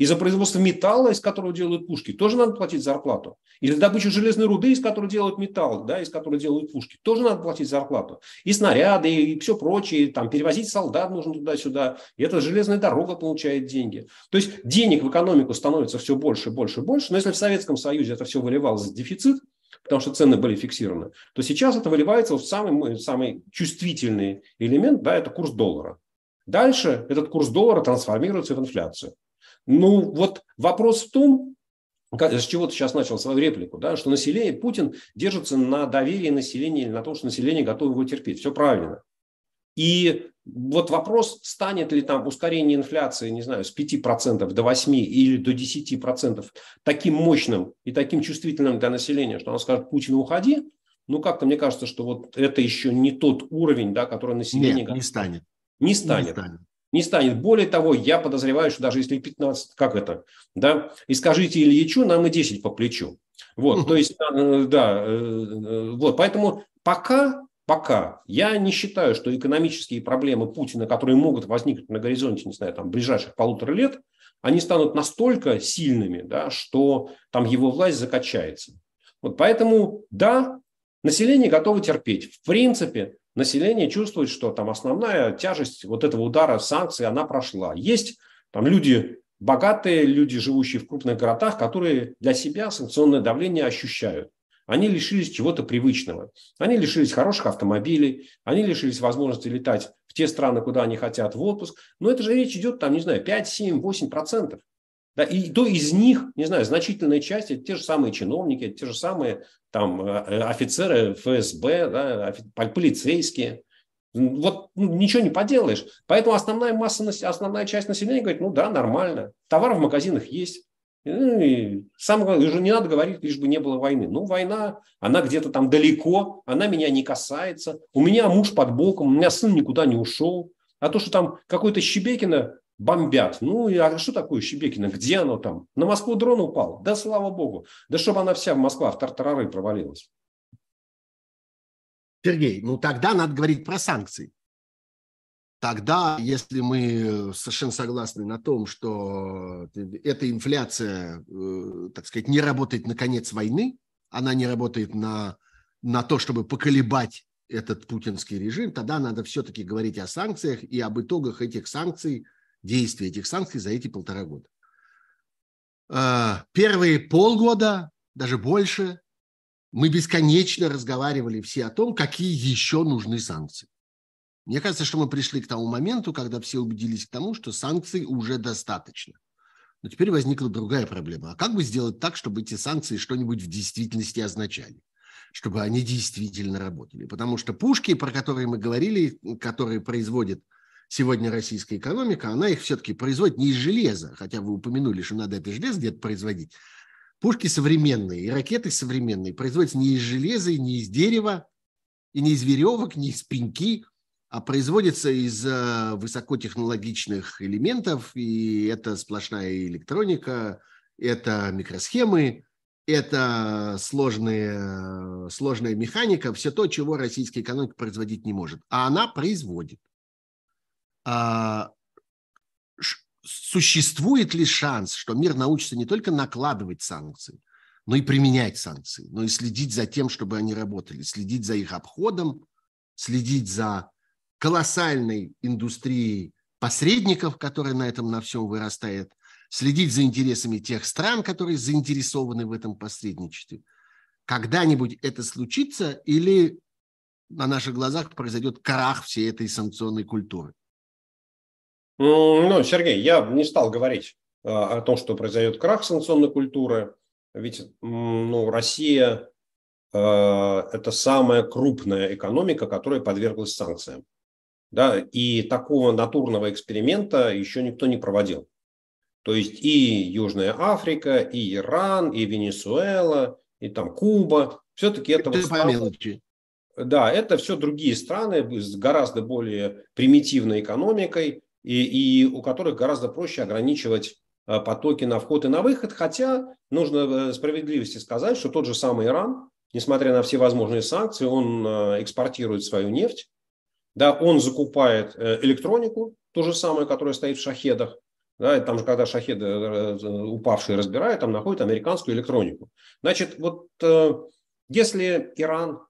Speaker 2: И за производство металла, из которого делают пушки, тоже надо платить зарплату. И за добычу железной руды, из которой делают металл, да, из которой делают пушки, тоже надо платить зарплату. И снаряды, и все прочее, там перевозить солдат нужно туда-сюда. И эта железная дорога получает деньги. То есть денег в экономику становится все больше, больше, больше. Но если в Советском Союзе это все выливалось в дефицит, потому что цены были фиксированы, то сейчас это выливается в самый, самый чувствительный элемент, да, это курс доллара. Дальше этот курс доллара трансформируется в инфляцию. Ну, вот вопрос в том, с чего ты сейчас начал свою реплику, да, что население, Путин держится на доверии населения или на том, что население готово его терпеть. Все правильно. И вот вопрос, станет ли там ускорение инфляции, не знаю, с 5% до 8% или до 10% таким мощным и таким чувствительным для населения, что оно скажет, Путин, уходи, ну, как-то мне кажется, что вот это еще не тот уровень, да, который население...
Speaker 1: Нет, не станет.
Speaker 2: Не станет. Не станет не станет. Более того, я подозреваю, что даже если 15, как это, да, и скажите Ильичу, нам и 10 по плечу. Вот, то есть, э, да, э, э, вот, поэтому пока, пока я не считаю, что экономические проблемы Путина, которые могут возникнуть на горизонте, не знаю, там, ближайших полутора лет, они станут настолько сильными, да, что там его власть закачается. Вот поэтому, да, население готово терпеть. В принципе, население чувствует, что там основная тяжесть вот этого удара санкций, она прошла. Есть там люди богатые, люди, живущие в крупных городах, которые для себя санкционное давление ощущают. Они лишились чего-то привычного. Они лишились хороших автомобилей, они лишились возможности летать в те страны, куда они хотят в отпуск. Но это же речь идет, там, не знаю, 5, 7, 8 процентов. Да, и то из них, не знаю, значительная часть, это те же самые чиновники, те же самые там э, э, офицеры ФСБ, да, полицейские. Вот ну, ничего не поделаешь. Поэтому основная масса, основная часть населения говорит, ну да, нормально. Товар в магазинах есть. Ну, и самое уже не надо говорить, лишь бы не было войны. Ну, война, она где-то там далеко, она меня не касается. У меня муж под боком, у меня сын никуда не ушел. А то, что там какой-то Щебекина бомбят. Ну, а что такое Щебекино? Где оно там? На Москву дрон упал? Да слава богу. Да чтобы она вся в Москва в тартарары провалилась.
Speaker 1: Сергей, ну тогда надо говорить про санкции. Тогда, если мы совершенно согласны на том, что эта инфляция, э, так сказать, не работает на конец войны, она не работает на, на то, чтобы поколебать этот путинский режим, тогда надо все-таки говорить о санкциях и об итогах этих санкций – действия этих санкций за эти полтора года. А, первые полгода, даже больше, мы бесконечно разговаривали все о том, какие еще нужны санкции. Мне кажется, что мы пришли к тому моменту, когда все убедились к тому, что санкций уже достаточно. Но теперь возникла другая проблема. А как бы сделать так, чтобы эти санкции что-нибудь в действительности означали? Чтобы они действительно работали? Потому что пушки, про которые мы говорили, которые производят сегодня российская экономика, она их все-таки производит не из железа, хотя вы упомянули, что надо это железо где-то производить. Пушки современные и ракеты современные производятся не из железа, и не из дерева, и не из веревок, не из пеньки, а производятся из э, высокотехнологичных элементов, и это сплошная электроника, это микросхемы, это сложная, сложная механика, все то, чего российская экономика производить не может. А она производит. А, существует ли шанс, что мир научится не только накладывать санкции, но и применять санкции, но и следить за тем, чтобы они работали, следить за их обходом, следить за колоссальной индустрией посредников, которая на этом на всем вырастает, следить за интересами тех стран, которые заинтересованы в этом посредничестве. Когда-нибудь это случится или на наших глазах произойдет крах всей этой санкционной культуры?
Speaker 2: Ну, Сергей, я не стал говорить а, о том, что произойдет крах санкционной культуры. Ведь ну, Россия а, это самая крупная экономика, которая подверглась санкциям. Да, и такого натурного эксперимента еще никто не проводил. То есть и Южная Африка, и Иран, и Венесуэла, и там Куба. Все-таки это, это вот Да, это все другие страны с гораздо более примитивной экономикой, и, и у которых гораздо проще ограничивать э, потоки на вход и на выход, хотя нужно э, справедливости сказать, что тот же самый Иран, несмотря на все возможные санкции, он э, экспортирует свою нефть, да, он закупает электронику, то же самое, которое стоит в шахедах, да, там же, когда шахеды упавшие разбирают, там находят американскую электронику. Значит, вот если Иран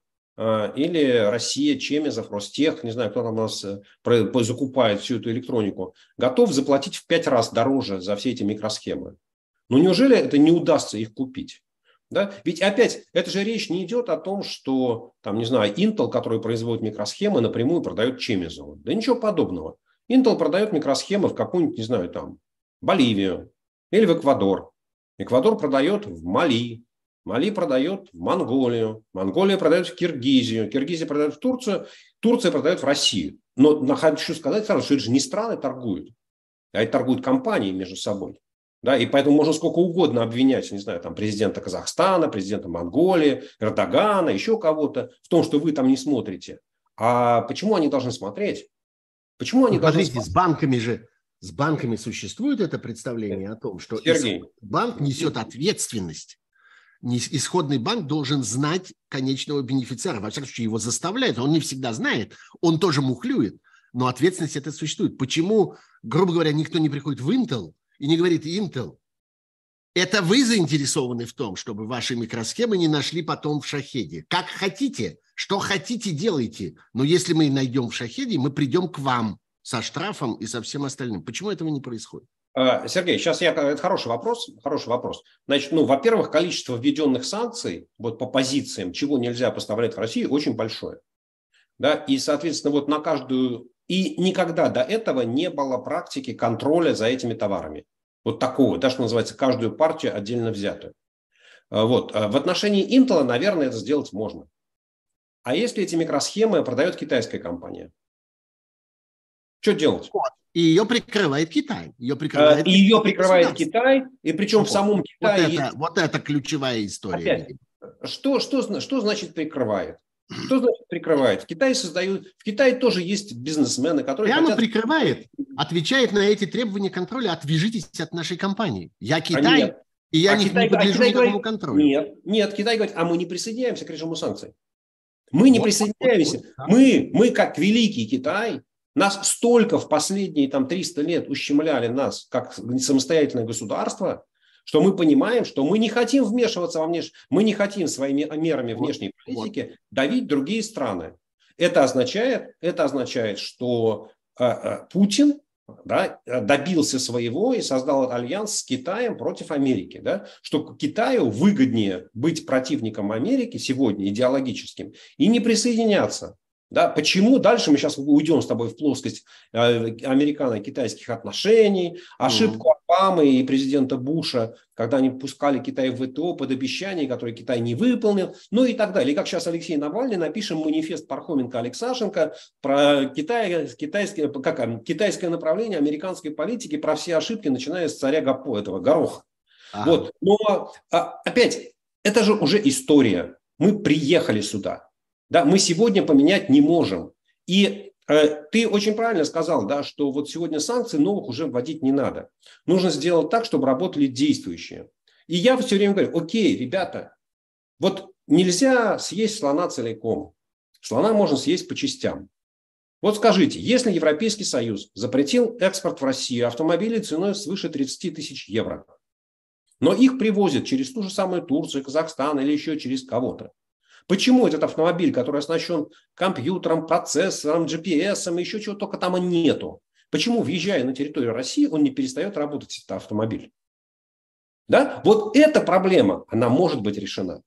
Speaker 2: или Россия, Чемезов, Ростех, не знаю, кто там у нас э, закупает всю эту электронику, готов заплатить в пять раз дороже за все эти микросхемы. Но неужели это не удастся их купить? Да? Ведь опять, это же речь не идет о том, что, там, не знаю, Intel, который производит микросхемы, напрямую продает Чемезову. Да ничего подобного. Intel продает микросхемы в какую-нибудь, не знаю, там, Боливию или в Эквадор. Эквадор продает в Мали, Мали продает в Монголию, Монголия продает в Киргизию, Киргизия продает в Турцию, Турция продает в Россию. Но хочу сказать сразу, что это же не страны торгуют, а это торгуют компании между собой. Да, и поэтому можно сколько угодно обвинять, не знаю, там, президента Казахстана, президента Монголии, Эрдогана, еще кого-то в том, что вы там не смотрите. А почему они должны смотреть? Почему они
Speaker 1: ну,
Speaker 2: должны
Speaker 1: смотреть? с банками же, с банками существует это представление о том, что
Speaker 2: Сергей.
Speaker 1: банк несет ответственность. Исходный банк должен знать конечного бенефициара. Во всяком случае, его заставляют. Он не всегда знает. Он тоже мухлюет. Но ответственность это существует. Почему, грубо говоря, никто не приходит в Intel и не говорит, Intel, это вы заинтересованы в том, чтобы ваши микросхемы не нашли потом в шахеде. Как хотите, что хотите, делайте. Но если мы найдем в шахеде, мы придем к вам со штрафом и со всем остальным. Почему этого не происходит?
Speaker 2: А, Сергей, сейчас я, это хороший вопрос, хороший вопрос. Значит, ну, во-первых, количество введенных санкций вот по позициям, чего нельзя поставлять в Россию, очень большое. Да, и, соответственно, вот на каждую... И никогда до этого не было практики контроля за этими товарами. Вот такого, да, что называется, каждую партию отдельно взятую. А, вот. А в отношении Intel, наверное, это сделать можно. А если эти микросхемы продает китайская компания? Что делать?
Speaker 1: И ее прикрывает Китай. Ее прикрывает,
Speaker 2: и ее прикрывает Китай, и причем вот, в самом Китае...
Speaker 1: Вот это, вот это ключевая история.
Speaker 2: Опять, что, что, что значит прикрывает? Что значит прикрывает? В Китае создают, в Китае тоже есть бизнесмены, которые
Speaker 1: Прямо хотят... прикрывает, отвечает на эти требования контроля, отвяжитесь от нашей компании. Я Китай, а и я а не, Китай, не подлежу а Китай никакому говорит, контролю.
Speaker 2: Нет, нет, Китай говорит, а мы не присоединяемся к режиму санкций. Мы не вот, присоединяемся. Вот, вот, мы, мы, как великий Китай, нас столько в последние там 300 лет ущемляли нас как самостоятельное государство, что мы понимаем, что мы не хотим вмешиваться во внешнее, мы не хотим своими мерами внешней политики давить другие страны. Это означает, это означает, что э, э, Путин да, добился своего и создал альянс с Китаем против Америки. Да, что Китаю выгоднее быть противником Америки сегодня идеологическим и не присоединяться да, почему дальше мы сейчас уйдем с тобой в плоскость э, американо-китайских отношений, ошибку mm Обамы и президента Буша, когда они пускали Китай в ВТО под обещание, которое Китай не выполнил, ну и так далее. И как сейчас Алексей Навальный напишем манифест Пархоменко-Алексашенко про Китай, китайское, как, китайское направление американской политики, про все ошибки, начиная с царя Гапо, этого Гороха. Ага. Вот. Но а, опять, это же уже история. Мы приехали сюда. Да, мы сегодня поменять не можем. И э, ты очень правильно сказал, да, что вот сегодня санкции новых уже вводить не надо. Нужно сделать так, чтобы работали действующие. И я все время говорю, окей, ребята, вот нельзя съесть слона целиком. Слона можно съесть по частям. Вот скажите, если Европейский Союз запретил экспорт в Россию автомобилей ценой свыше 30 тысяч евро, но их привозят через ту же самую Турцию, Казахстан или еще через кого-то, Почему этот автомобиль, который оснащен компьютером, процессором, GPS, еще чего только там нету? Почему, въезжая на территорию России, он не перестает работать, этот автомобиль? Да? Вот эта проблема, она может быть решена.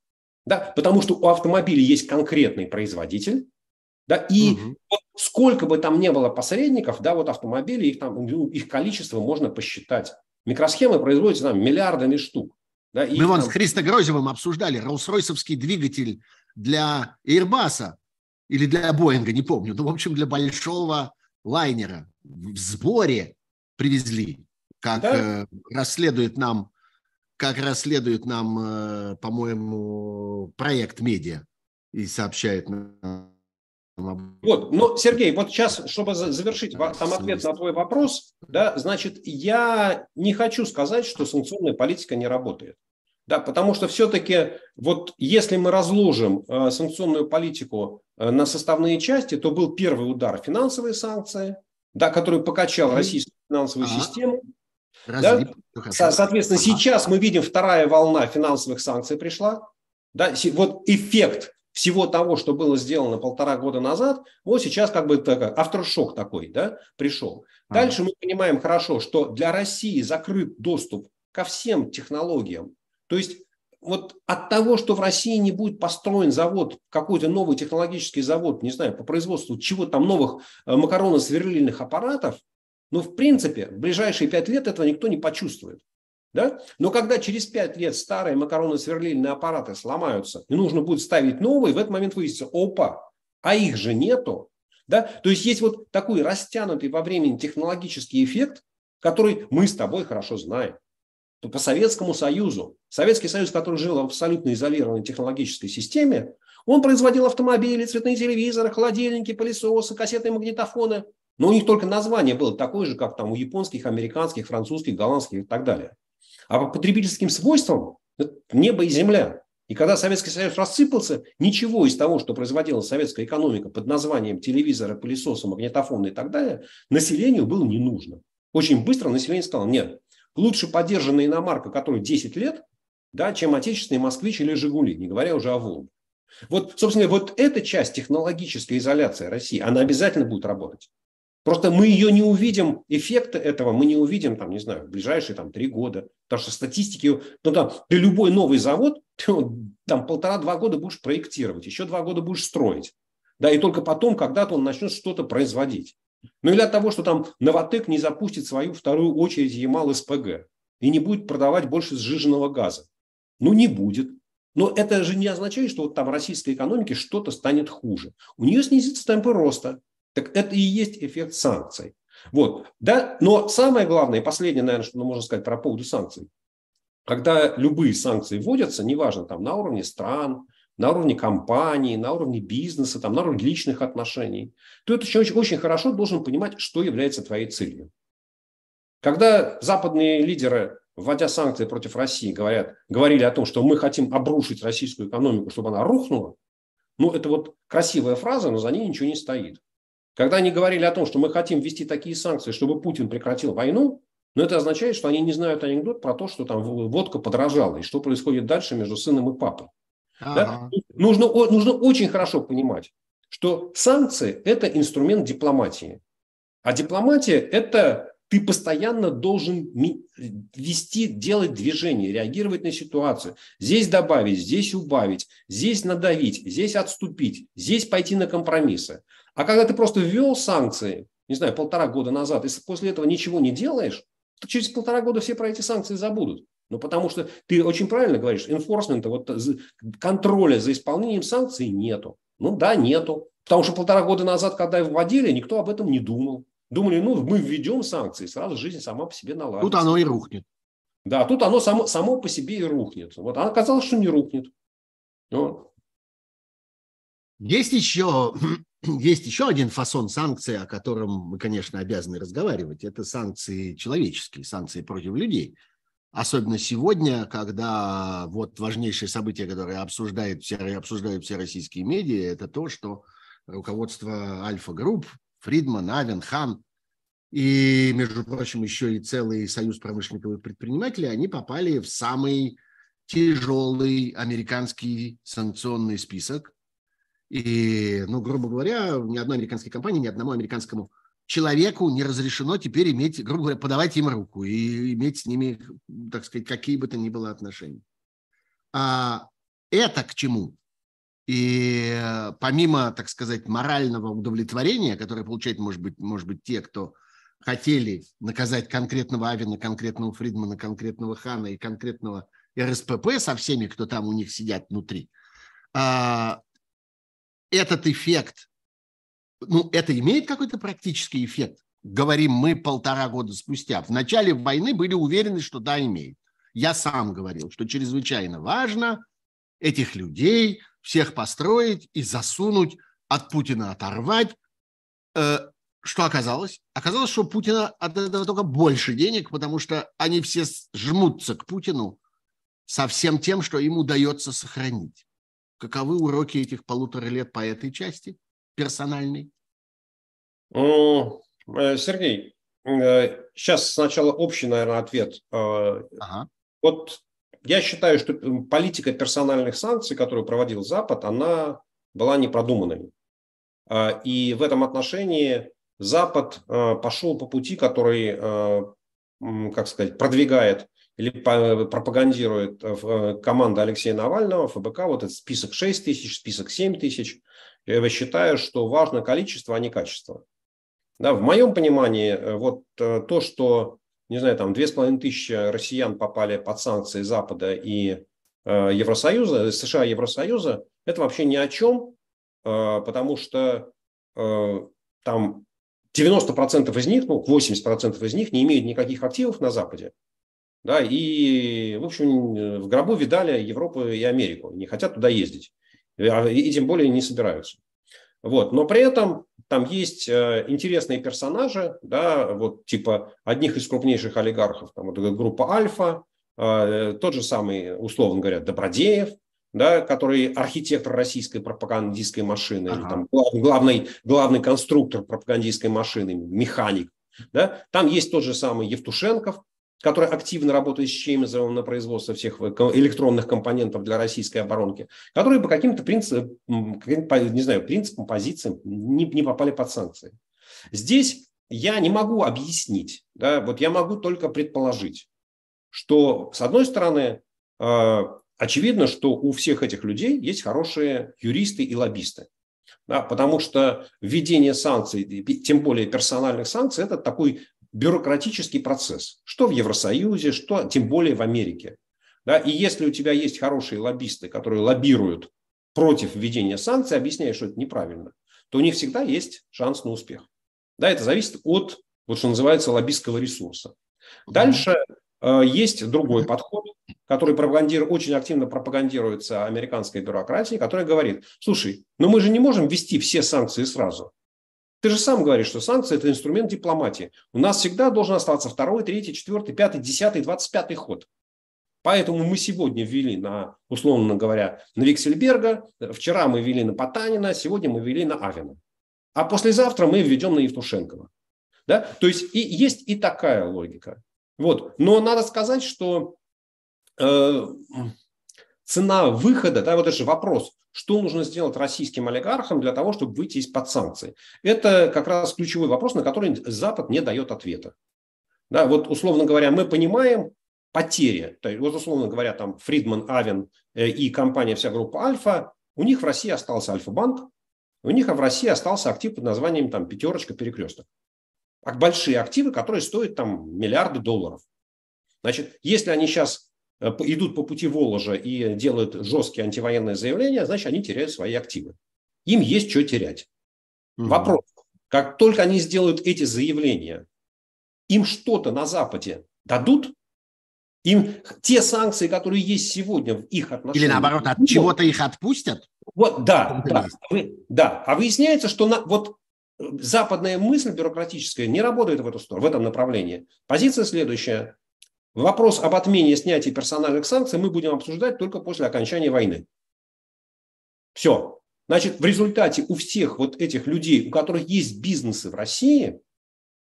Speaker 2: Да? Потому что у автомобиля есть конкретный производитель, да, и угу. вот сколько бы там ни было посредников, да, вот автомобили, их, там, ну, их количество можно посчитать. Микросхемы производятся там миллиардами штук.
Speaker 1: Да, Мы вон там... с Христо Грозевым обсуждали Роллс-Ройсовский двигатель для Airbus или для Боинга, не помню, ну, в общем, для большого лайнера в сборе привезли, как да? э, расследует нам, как расследует нам, э, по-моему, проект медиа и сообщает нам.
Speaker 2: Вот, ну, Сергей, вот сейчас, чтобы завершить там ответ на твой вопрос, да, значит, я не хочу сказать, что санкционная политика не работает. Да, потому что все-таки вот если мы разложим э, санкционную политику э, на составные части, то был первый удар финансовые санкции, да, который покачал российскую финансовую ага. систему. Да? Соответственно, ага. сейчас мы видим вторая волна финансовых санкций пришла. Да? Вот эффект всего того, что было сделано полтора года назад, вот сейчас как бы так, авторшок такой да, пришел. Дальше ага. мы понимаем хорошо, что для России закрыт доступ ко всем технологиям, то есть вот от того, что в России не будет построен завод, какой-то новый технологический завод, не знаю, по производству чего там новых э, макаронно-сверлильных аппаратов, Но в принципе в ближайшие пять лет этого никто не почувствует. Да? Но когда через пять лет старые макароны-сверлильные аппараты сломаются и нужно будет ставить новые, в этот момент выяснится, опа, а их же нету. Да? То есть есть вот такой растянутый во времени технологический эффект, который мы с тобой хорошо знаем. То по Советскому Союзу, Советский Союз, который жил в абсолютно изолированной технологической системе, он производил автомобили, цветные телевизоры, холодильники, пылесосы, кассетные магнитофоны. Но у них только название было такое же, как там у японских, американских, французских, голландских и так далее. А по потребительским свойствам небо и земля. И когда Советский Союз рассыпался, ничего из того, что производила советская экономика под названием телевизора, пылесоса, магнитофона и так далее, населению было не нужно. Очень быстро население сказало, нет, лучше поддержанная иномарка, которой 10 лет, да, чем отечественный москвич или Жигули, не говоря уже о Волге. Вот, собственно, вот эта часть технологической изоляции России, она обязательно будет работать. Просто мы ее не увидим, эффекта этого мы не увидим, там, не знаю, в ближайшие там, три года. Потому что статистики, ну там, ты любой новый завод, ты там полтора-два года будешь проектировать, еще два года будешь строить. Да, и только потом когда-то он начнет что-то производить. Ну или от того, что там Новотек не запустит свою вторую очередь Ямал-СПГ и не будет продавать больше сжиженного газа. Ну не будет. Но это же не означает, что вот там российской экономике что-то станет хуже. У нее снизится темпы роста. Так это и есть эффект санкций. Вот, да, но самое главное, и последнее, наверное, что можно сказать про поводу санкций. Когда любые санкции вводятся, неважно, там на уровне стран, на уровне компании, на уровне бизнеса, там, на уровне личных отношений, то это очень, очень хорошо должен понимать, что является твоей целью. Когда западные лидеры, вводя санкции против России, говорят, говорили о том, что мы хотим обрушить российскую экономику, чтобы она рухнула, ну, это вот красивая фраза, но за ней ничего не стоит. Когда они говорили о том, что мы хотим ввести такие санкции, чтобы Путин прекратил войну, но это означает, что они не знают анекдот про то, что там водка подорожала и что происходит дальше между сыном и папой. Ага. Да? Нужно, нужно очень хорошо понимать, что санкции – это инструмент дипломатии. А дипломатия – это ты постоянно должен вести, делать движение, реагировать на ситуацию. Здесь добавить, здесь убавить, здесь надавить, здесь отступить, здесь пойти на компромиссы. А когда ты просто ввел санкции, не знаю, полтора года назад, и после этого ничего не делаешь, то через полтора года все про эти санкции забудут. Ну, потому что ты очень правильно говоришь, enforcement, вот контроля за исполнением санкций нету. Ну да, нету. Потому что полтора года назад, когда вводили, никто об этом не думал. Думали, ну, мы введем санкции, сразу жизнь сама по себе наладится.
Speaker 1: Тут оно и рухнет.
Speaker 2: Да, тут оно само, само по себе и рухнет. Вот, а оказалось, что не рухнет. Вот.
Speaker 1: Есть еще есть еще один фасон санкций, о котором мы, конечно, обязаны разговаривать. Это санкции человеческие, санкции против людей. Особенно сегодня, когда вот важнейшее событие, которое обсуждает все, обсуждают все российские медиа, это то, что руководство Альфа-групп, Фридман, Авен, Хан и, между прочим, еще и целый союз промышленников и предпринимателей, они попали в самый тяжелый американский санкционный список. И, ну, грубо говоря, ни одной американской компании, ни одному американскому человеку не разрешено теперь иметь, грубо говоря, подавать им руку и иметь с ними, так сказать, какие бы то ни было отношения. А это к чему? И помимо, так сказать, морального удовлетворения, которое получают, может быть, может быть, те, кто хотели наказать конкретного Авина, конкретного Фридмана, конкретного Хана и конкретного РСПП со всеми, кто там у них сидят внутри, а, этот эффект, ну, это имеет какой-то практический эффект? Говорим мы полтора года спустя. В начале войны были уверены, что да, имеет. Я сам говорил, что чрезвычайно важно этих людей всех построить и засунуть, от Путина оторвать. Э, что оказалось? Оказалось, что Путина от этого только больше денег, потому что они все жмутся к Путину со всем тем, что им удается сохранить. Каковы уроки этих полутора лет по этой части персональной?
Speaker 2: Э, Сергей, сейчас э, сначала общий, наверное, ответ. Э, ага. Вот я считаю, что политика персональных санкций, которую проводил Запад, она была непродуманной. И в этом отношении Запад пошел по пути, который, как сказать, продвигает или пропагандирует команда Алексея Навального, ФБК, вот этот список 6 тысяч, список 7 тысяч, я считаю, что важно количество, а не качество. Да, в моем понимании, э, вот э, то, что, не знаю, там две с половиной тысячи россиян попали под санкции Запада и э, Евросоюза, США и Евросоюза, это вообще ни о чем, э, потому что э, там 90% из них, ну, 80% из них не имеют никаких активов на Западе. Да, и, в общем, в гробу видали Европу и Америку, не хотят туда ездить. А, и тем более не собираются. Вот. Но при этом там есть э, интересные персонажи, да, вот типа одних из крупнейших олигархов, там вот группа Альфа, э, тот же самый, условно говоря, Добродеев, да, который архитектор российской пропагандистской машины, ага. или там главный, главный конструктор пропагандистской машины, механик. Да? Там есть тот же самый Евтушенков, который активно работает с Чемизовым на производство всех электронных компонентов для российской оборонки, которые по каким-то принципам, не знаю, принципам, позициям не, не попали под санкции. Здесь я не могу объяснить, да, вот я могу только предположить, что, с одной стороны, э, очевидно, что у всех этих людей есть хорошие юристы и лоббисты. Да, потому что введение санкций, тем более персональных санкций, это такой бюрократический процесс, что в Евросоюзе, что тем более в Америке. Да? И если у тебя есть хорошие лоббисты, которые лоббируют против введения санкций, объясняя, что это неправильно, то у них всегда есть шанс на успех. Да, это зависит от, вот что называется, лоббистского ресурса. Дальше э, есть другой подход, который пропагандирует, очень активно пропагандируется американской бюрократией, который говорит, слушай, ну мы же не можем ввести все санкции сразу. Ты же сам говоришь, что санкции – это инструмент дипломатии. У нас всегда должен оставаться второй, третий, четвертый, пятый, десятый, двадцать пятый ход. Поэтому мы сегодня ввели на, условно говоря, на Виксельберга, вчера мы ввели на Потанина, сегодня мы ввели на Авина. А послезавтра мы введем на Евтушенкова. Да? То есть и, есть и такая логика. Вот. Но надо сказать, что э, цена выхода, да, вот это же вопрос, что нужно сделать российским олигархам для того, чтобы выйти из-под санкций. Это как раз ключевой вопрос, на который Запад не дает ответа. Да, вот условно говоря, мы понимаем потери. То есть, вот условно говоря, там Фридман, Авен э, и компания вся группа Альфа, у них в России остался Альфа-банк, у них в России остался актив под названием там пятерочка перекресток. Большие активы, которые стоят там миллиарды долларов. Значит, если они сейчас идут по пути Воложа и делают жесткие антивоенные заявления, значит, они теряют свои активы. Им есть что терять. Угу. Вопрос. Как только они сделают эти заявления, им что-то на Западе дадут? Им те санкции, которые есть сегодня в их отношениях...
Speaker 1: Или наоборот, от чего-то их отпустят?
Speaker 2: Вот, да, да, да. А выясняется, что на, вот э, западная мысль бюрократическая не работает в эту сторону, в этом направлении. Позиция следующая. Вопрос об отмене снятия персональных санкций мы будем обсуждать только после окончания войны. Все. Значит, в результате у всех вот этих людей, у которых есть бизнесы в России,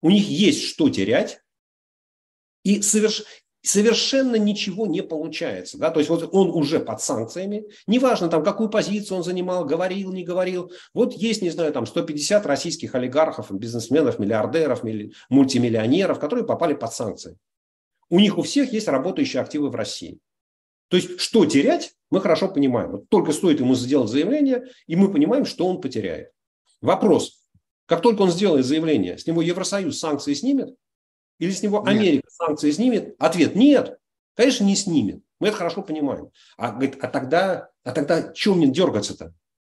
Speaker 2: у них есть что терять, и соверш... совершенно ничего не получается. Да? То есть вот он уже под санкциями, неважно там, какую позицию он занимал, говорил, не говорил. Вот есть, не знаю, там 150 российских олигархов, бизнесменов, миллиардеров, мультимиллионеров, которые попали под санкции. У них у всех есть работающие активы в России. То есть, что терять, мы хорошо понимаем. Вот только стоит ему сделать заявление, и мы понимаем, что он потеряет. Вопрос. Как только он сделает заявление, с него Евросоюз санкции снимет? Или с него Америка нет. санкции снимет? Ответ – нет. Конечно, не снимет. Мы это хорошо понимаем. А, говорит, а тогда, а тогда чем мне дергаться-то?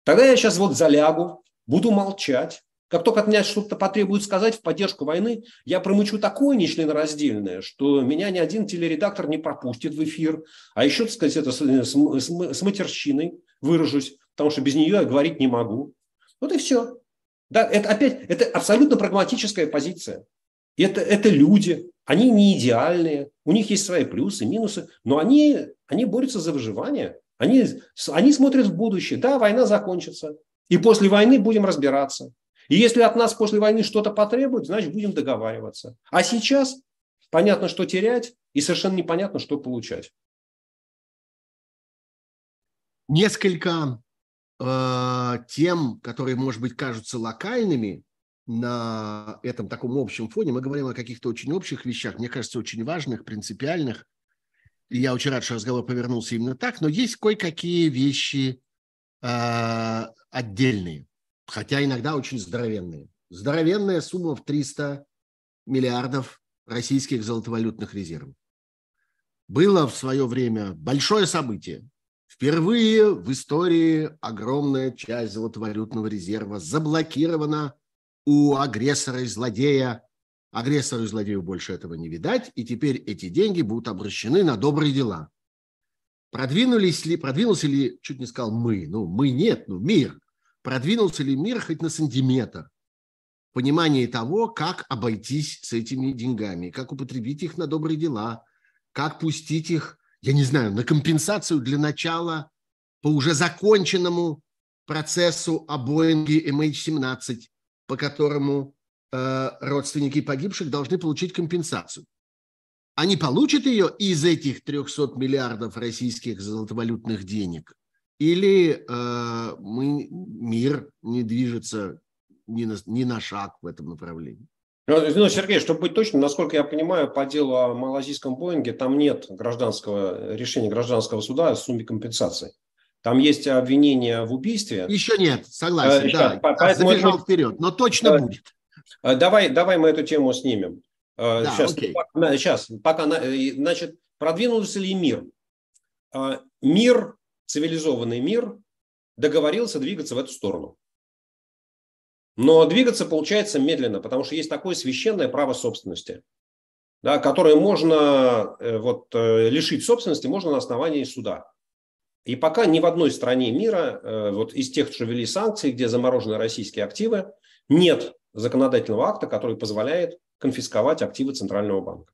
Speaker 2: Тогда я сейчас вот залягу, буду молчать, как только от меня что-то потребует сказать в поддержку войны, я промычу такое нечленораздельное, что меня ни один телередактор не пропустит в эфир. А еще, так сказать, это с, с, с матерщиной выражусь, потому что без нее я говорить не могу. Вот и все. Да, это опять, это абсолютно прагматическая позиция. Это, это люди, они не идеальные, у них есть свои плюсы, минусы, но они, они борются за выживание. Они, они смотрят в будущее. Да, война закончится. И после войны будем разбираться. И если от нас после войны что-то потребуют, значит, будем договариваться. А сейчас понятно, что терять, и совершенно непонятно, что получать.
Speaker 1: Несколько э, тем, которые, может быть, кажутся локальными на этом таком общем фоне. Мы говорим о каких-то очень общих вещах, мне кажется, очень важных, принципиальных. И я очень рад, что разговор повернулся именно так. Но есть кое-какие вещи э, отдельные хотя иногда очень здоровенные. здоровенная сумма в 300 миллиардов российских золотовалютных резервов. Было в свое время большое событие. Впервые в истории огромная часть золотовалютного резерва заблокирована у агрессора и злодея. Агрессору и злодею больше этого не видать, и теперь эти деньги будут обращены на добрые дела. Продвинулись ли, продвинулся ли, чуть не сказал мы, ну мы нет, ну мир, продвинулся ли мир хоть на сантиметр в понимании того, как обойтись с этими деньгами, как употребить их на добрые дела, как пустить их, я не знаю, на компенсацию для начала по уже законченному процессу о Боинге MH17, по которому э, родственники погибших должны получить компенсацию. Они получат ее из этих 300 миллиардов российских золотовалютных денег? Или э, мы, мир не движется ни на, ни на шаг в этом направлении?
Speaker 2: Ну, Сергей, чтобы быть точным, насколько я понимаю, по делу о малазийском Боинге там нет гражданского решения гражданского суда о сумме компенсации. Там есть обвинение в убийстве.
Speaker 1: Еще нет, согласен, Еще, да. Поэтому забежал это... вперед, но точно да. будет.
Speaker 2: Э, давай, давай мы эту тему снимем. Э, да, сейчас, окей. сейчас, пока, э, значит, продвинулся ли мир? Мир, цивилизованный мир, договорился двигаться в эту сторону. Но двигаться получается медленно, потому что есть такое священное право собственности, да, которое можно э, вот, э, лишить собственности можно на основании суда. И пока ни в одной стране мира, э, вот из тех, что ввели санкции, где заморожены российские активы, нет законодательного акта, который позволяет конфисковать активы Центрального банка.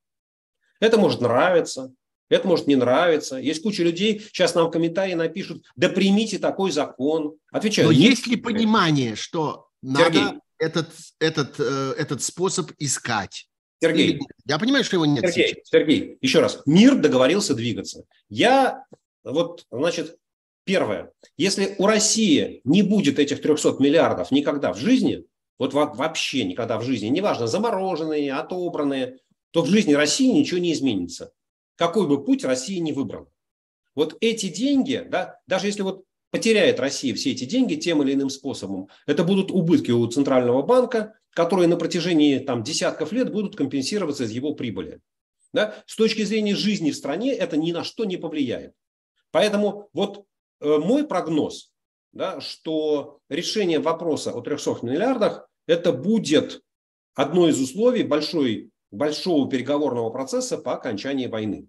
Speaker 2: Это может нравиться, это может не нравиться. Есть куча людей, сейчас нам в комментарии напишут, да примите такой закон.
Speaker 1: Отвечаю. Но есть ли понимание, что надо этот, этот, э, этот способ искать.
Speaker 2: Сергей,
Speaker 1: я понимаю, что его нет.
Speaker 2: Сергей, сейчас. Сергей, еще раз. Мир договорился двигаться. Я, вот, значит, первое. Если у России не будет этих 300 миллиардов никогда в жизни, вот вообще никогда в жизни, неважно, замороженные, отобранные, то в жизни России ничего не изменится. Какой бы путь Россия не выбрала. Вот эти деньги, да, даже если вот потеряет Россия все эти деньги тем или иным способом. Это будут убытки у Центрального банка, которые на протяжении там, десятков лет будут компенсироваться из его прибыли. Да? С точки зрения жизни в стране это ни на что не повлияет. Поэтому вот э, мой прогноз, да, что решение вопроса о 300 миллиардах это будет одно из условий большой, большого переговорного процесса по окончании войны,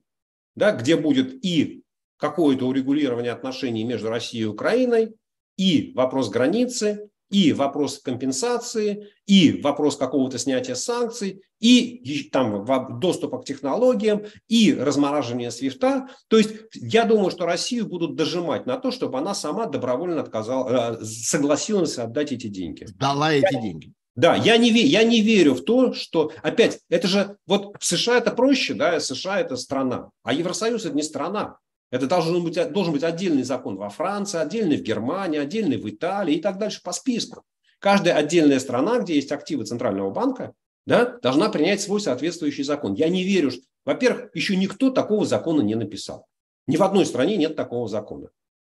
Speaker 2: да, где будет и какое-то урегулирование отношений между Россией и Украиной, и вопрос границы, и вопрос компенсации, и вопрос какого-то снятия санкций, и там доступа к технологиям, и размораживание свифта. То есть я думаю, что Россию будут дожимать на то, чтобы она сама добровольно отказала, э, согласилась отдать эти деньги.
Speaker 1: Дала эти деньги.
Speaker 2: Да, я не, я не верю в то, что, опять, это же, вот в США это проще, да, США это страна, а Евросоюз это не страна. Это должен быть, должен быть отдельный закон во Франции, отдельный в Германии, отдельный в Италии и так дальше по списку. Каждая отдельная страна, где есть активы Центрального банка, да, должна принять свой соответствующий закон. Я не верю, что, во-первых, еще никто такого закона не написал. Ни в одной стране нет такого закона.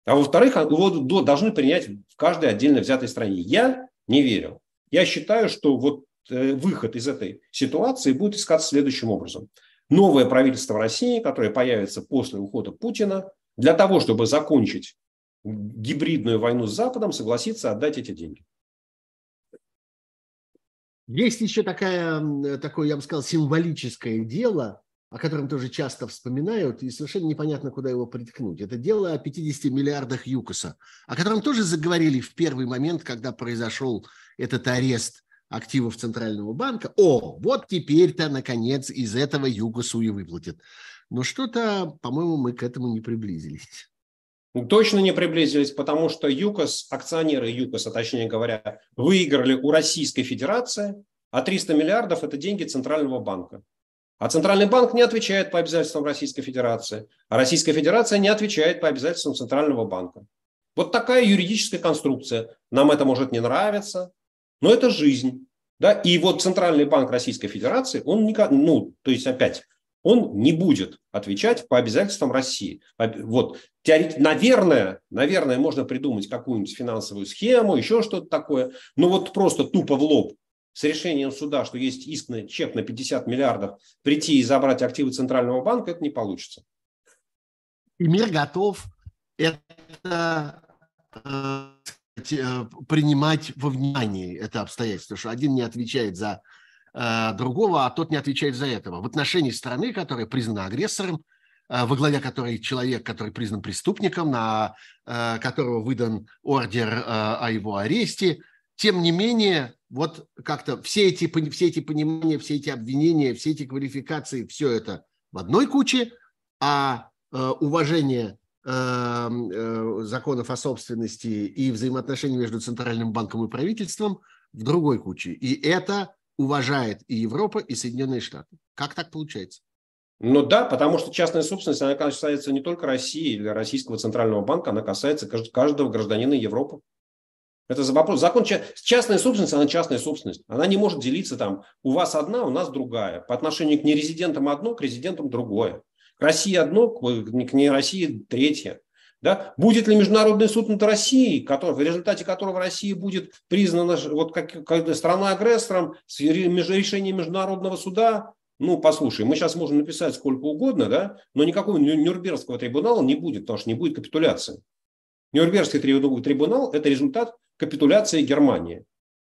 Speaker 2: А во-вторых, его должны принять в каждой отдельно взятой стране. Я не верю. Я считаю, что вот э, выход из этой ситуации будет искаться следующим образом новое правительство России, которое появится после ухода Путина, для того, чтобы закончить гибридную войну с Западом, согласится отдать эти деньги.
Speaker 1: Есть еще такая, такое, я бы сказал, символическое дело, о котором тоже часто вспоминают, и совершенно непонятно, куда его приткнуть. Это дело о 50 миллиардах ЮКОСа, о котором тоже заговорили в первый момент, когда произошел этот арест активов Центрального банка, о, вот теперь-то, наконец, из этого Югосу и выплатят. Но что-то, по-моему, мы к этому не приблизились.
Speaker 2: Точно не приблизились, потому что ЮКОС, акционеры ЮКОСа, точнее говоря, выиграли у Российской Федерации, а 300 миллиардов – это деньги Центрального банка. А Центральный банк не отвечает по обязательствам Российской Федерации, а Российская Федерация не отвечает по обязательствам Центрального банка. Вот такая юридическая конструкция. Нам это может не нравиться, но это жизнь. Да? И вот Центральный банк Российской Федерации, он никак, ну, то есть опять, он не будет отвечать по обязательствам России. Вот, теорет... наверное, наверное, можно придумать какую-нибудь финансовую схему, еще что-то такое, но вот просто тупо в лоб с решением суда, что есть иск на чек на 50 миллиардов, прийти и забрать активы Центрального банка, это не получится.
Speaker 1: И мир готов это э, э, принимать во внимание это обстоятельство, что один не отвечает за э, другого, а тот не отвечает за этого. В отношении страны, которая признана агрессором, э, во главе которой человек, который признан преступником, на э, которого выдан ордер э, о его аресте, тем не менее, вот как-то все эти, все эти понимания, все эти обвинения, все эти квалификации, все это в одной куче, а э, уважение Эм, э, законов о собственности и взаимоотношений между Центральным банком и правительством в другой куче. И это уважает и Европа, и Соединенные Штаты. Как так получается?
Speaker 2: Ну да, потому что частная собственность, она касается не только России или Российского Центрального банка, она касается каждого гражданина Европы. Это за вопрос. Закон частная собственность, она частная собственность. Она не может делиться там. У вас одна, у нас другая. По отношению к нерезидентам одно, к резидентам другое. России одно, к не России третье. Да? Будет ли Международный суд над Россией, который, в результате которого Россия будет признана вот как, как страной-агрессором с решением Международного суда? Ну, послушай, мы сейчас можем написать сколько угодно, да, но никакого Нюрнбергского трибунала не будет, потому что не будет капитуляции. Нюрнбергский трибунал – это результат капитуляции Германии.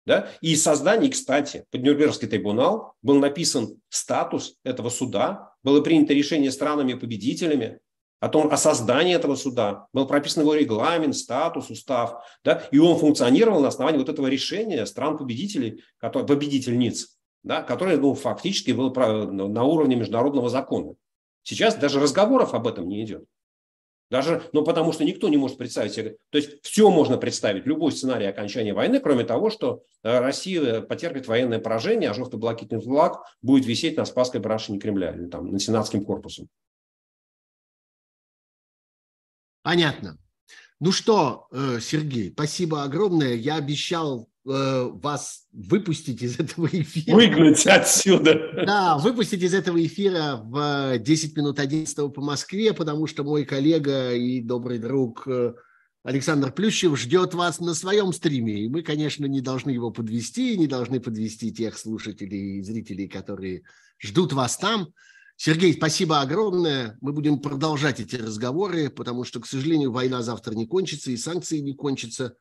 Speaker 2: Да? И создание, кстати, под Нюрнбергский трибунал был написан статус этого суда, было принято решение странами-победителями о том, о создании этого суда, был прописан его регламент, статус, устав, да? и он функционировал на основании вот этого решения стран-победителей, которые, победительниц, да? которое ну, фактически было на уровне международного закона. Сейчас даже разговоров об этом не идет. Даже, ну, потому что никто не может представить себе, то есть все можно представить, любой сценарий окончания войны, кроме того, что э, Россия потерпит военное поражение, а желто-блакитный флаг будет висеть на Спасской башне Кремля или там над Сенатским корпусом.
Speaker 1: Понятно. Ну что, э, Сергей, спасибо огромное. Я обещал Э, вас выпустить из этого эфира.
Speaker 2: Выгнать отсюда.
Speaker 1: Да, выпустить из этого эфира в 10 минут 11 по Москве, потому что мой коллега и добрый друг э, Александр Плющев ждет вас на своем стриме. И мы, конечно, не должны его подвести, не должны подвести тех слушателей и зрителей, которые ждут вас там. Сергей, спасибо огромное. Мы будем продолжать эти разговоры, потому что, к сожалению, война завтра не кончится и санкции не кончатся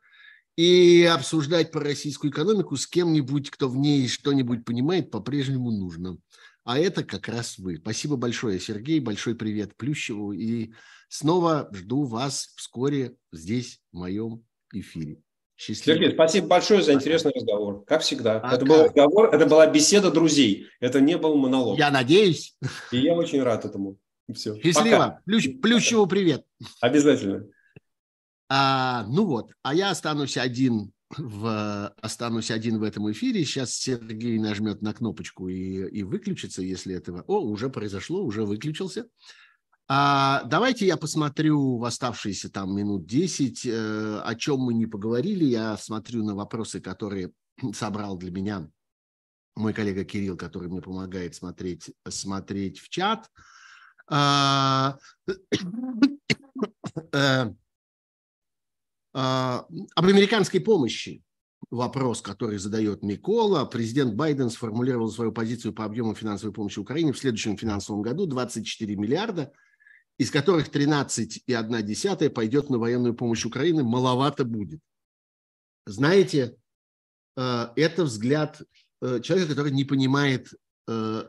Speaker 1: и обсуждать про российскую экономику с кем-нибудь, кто в ней что-нибудь понимает, по-прежнему нужно. А это как раз вы. Спасибо большое, Сергей. Большой привет Плющеву. И снова жду вас вскоре здесь, в моем эфире.
Speaker 2: Счастливо. Сергей, спасибо большое за интересный разговор. Как всегда. Пока. Это был разговор, это была беседа друзей. Это не был монолог.
Speaker 1: Я надеюсь.
Speaker 2: И я очень рад этому. Все.
Speaker 1: Счастливо. Плющ, Плющеву привет.
Speaker 2: Обязательно.
Speaker 1: А, ну вот, а я останусь один в, останусь один в этом эфире. Сейчас Сергей нажмет на кнопочку и, и выключится, если этого... О, уже произошло, уже выключился. А, давайте я посмотрю в оставшиеся там минут 10, э, о чем мы не поговорили. Я смотрю на вопросы, которые собрал для меня мой коллега Кирилл, который мне помогает смотреть, смотреть в чат. А, э, об американской помощи вопрос, который задает Микола. Президент Байден сформулировал свою позицию по объему финансовой помощи Украине в следующем финансовом году 24 миллиарда, из которых 13,1 пойдет на военную помощь Украины. Маловато будет. Знаете, а, это взгляд э, человека, который не понимает э,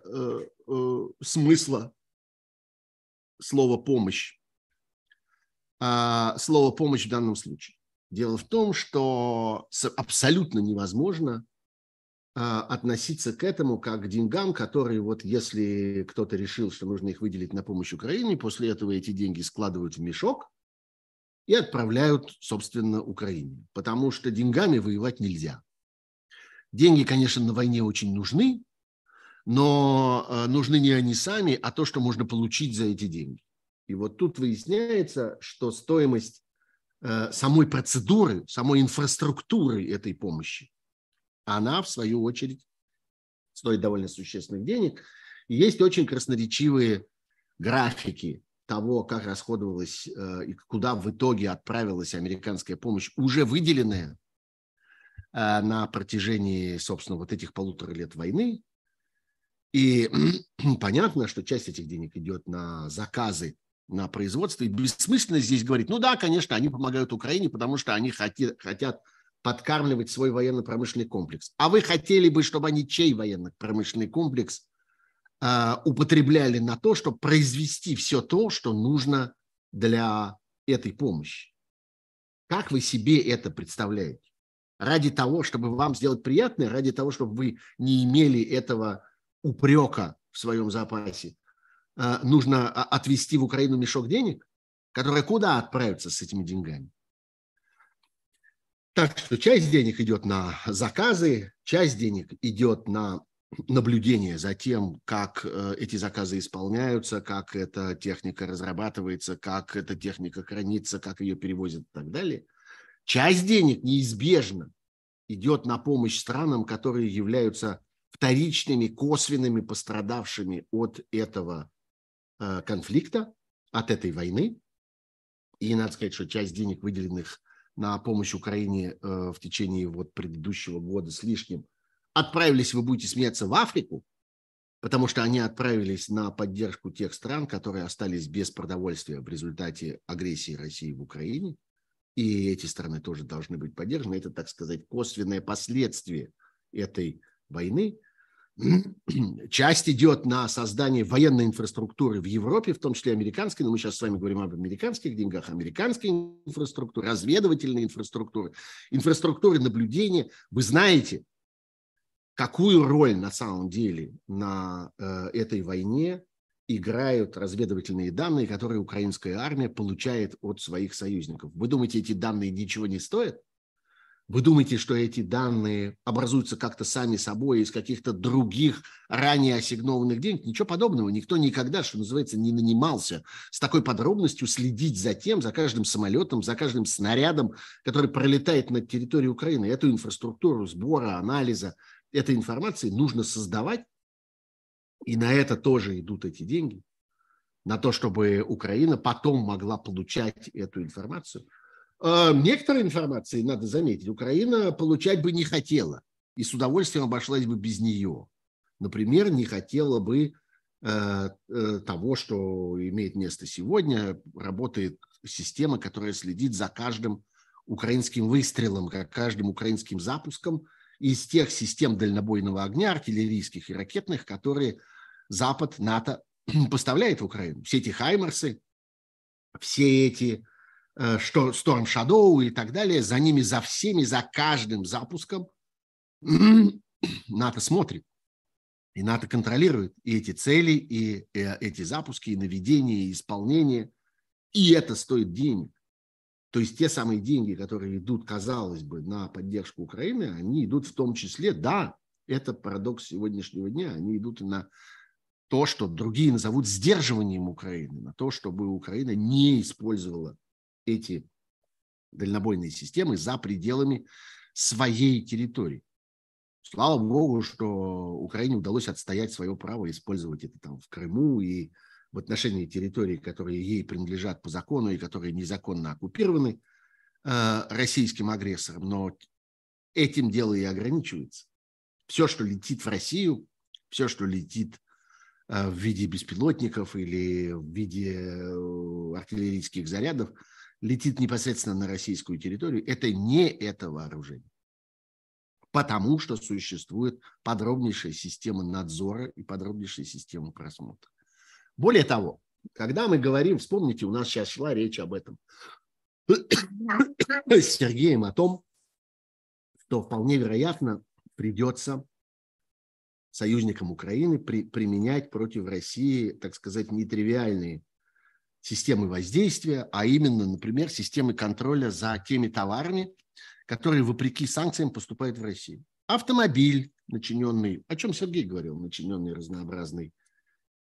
Speaker 1: э, смысла слова «помощь». А, слово «помощь» в данном случае. Дело в том, что абсолютно невозможно а, относиться к этому как к деньгам, которые вот если кто-то решил, что нужно их выделить на помощь Украине, после этого эти деньги складывают в мешок и отправляют, собственно, Украине. Потому что деньгами воевать нельзя. Деньги, конечно, на войне очень нужны, но а, нужны не они сами, а то, что можно получить за эти деньги. И вот тут выясняется, что стоимость э, самой процедуры, самой инфраструктуры этой помощи, она, в свою очередь, стоит довольно существенных денег. И есть очень красноречивые графики того, как расходовалась э, и куда в итоге отправилась американская помощь, уже выделенная. на протяжении, собственно, вот этих полутора лет войны. И понятно, что часть этих денег идет на заказы, на производство. И бессмысленно здесь говорить, ну да, конечно, они помогают Украине, потому что они хотят, хотят подкармливать свой военно-промышленный комплекс. А вы хотели бы, чтобы они чей военно-промышленный комплекс э, употребляли на то, чтобы произвести все то, что нужно для этой помощи? Как вы себе это представляете? Ради того, чтобы вам сделать приятное, ради того, чтобы вы не имели этого упрека в своем запасе, нужно а, отвести в Украину мешок денег, которые куда отправятся с этими деньгами? Так что часть денег идет на заказы, часть денег идет на наблюдение за тем, как э, эти заказы исполняются, как эта техника разрабатывается, как эта техника хранится, как ее перевозят и так далее. Часть денег неизбежно идет на помощь странам, которые являются вторичными, косвенными пострадавшими от этого э, конфликта, от этой войны. И надо сказать, что часть денег, выделенных на помощь Украине э, в течение вот предыдущего года с лишним, отправились, вы будете смеяться, в Африку, потому что они отправились на поддержку тех стран, которые остались без продовольствия в результате агрессии России в Украине. И эти страны тоже должны быть поддержаны. Это, так сказать, косвенное последствие этой войны. Часть идет на создание военной инфраструктуры в Европе, в том числе американской, но мы сейчас с вами говорим об американских деньгах, американской инфраструктуры, разведывательной инфраструктуры, инфраструктуры наблюдения. Вы знаете, какую роль на самом деле на э, этой войне играют разведывательные данные, которые украинская армия получает от своих союзников. Вы думаете, эти данные ничего не стоят? Вы думаете, что эти данные образуются как-то сами собой из каких-то других ранее ассигнованных денег? Ничего подобного. Никто никогда, что называется, не нанимался с такой подробностью следить за тем, за каждым самолетом, за каждым снарядом, который пролетает над территорией Украины. Эту инфраструктуру сбора, анализа этой информации нужно создавать. И на это тоже идут эти деньги. На то, чтобы Украина потом могла получать эту информацию – некоторой информации, надо заметить, Украина получать бы не хотела и с удовольствием обошлась бы без нее. Например, не хотела бы э, э, того, что имеет место сегодня. Работает система, которая следит за каждым украинским выстрелом, как каждым украинским запуском из тех систем дальнобойного огня, артиллерийских и ракетных, которые Запад, НАТО поставляет в Украину. Все эти хаймерсы, все эти что Storm Shadow и так далее, за ними, за всеми, за каждым запуском НАТО смотрит. И НАТО контролирует и эти цели, и, и э, эти запуски, и наведение, и исполнение. И это стоит денег. То есть те самые деньги, которые идут, казалось бы, на поддержку Украины, они идут в том числе, да, это парадокс сегодняшнего дня, они идут и на то, что другие назовут сдерживанием Украины, на то, чтобы Украина не использовала эти дальнобойные системы за пределами своей территории. Слава богу, что Украине удалось отстоять свое право использовать это там в Крыму и в отношении территорий, которые ей принадлежат по закону и которые незаконно оккупированы э, российским агрессором. Но этим дело и ограничивается. Все, что летит в Россию, все, что летит э, в виде беспилотников или в виде э, артиллерийских зарядов – летит непосредственно на российскую территорию, это не это вооружение. Потому что существует подробнейшая система надзора и подробнейшая система просмотра. Более того, когда мы говорим, вспомните, у нас сейчас шла речь об этом с Сергеем о том, что вполне вероятно придется союзникам Украины при, применять против России, так сказать, нетривиальные системы воздействия, а именно, например, системы контроля за теми товарами, которые, вопреки санкциям, поступают в Россию. Автомобиль, начиненный, о чем Сергей говорил, начиненный разнообразной,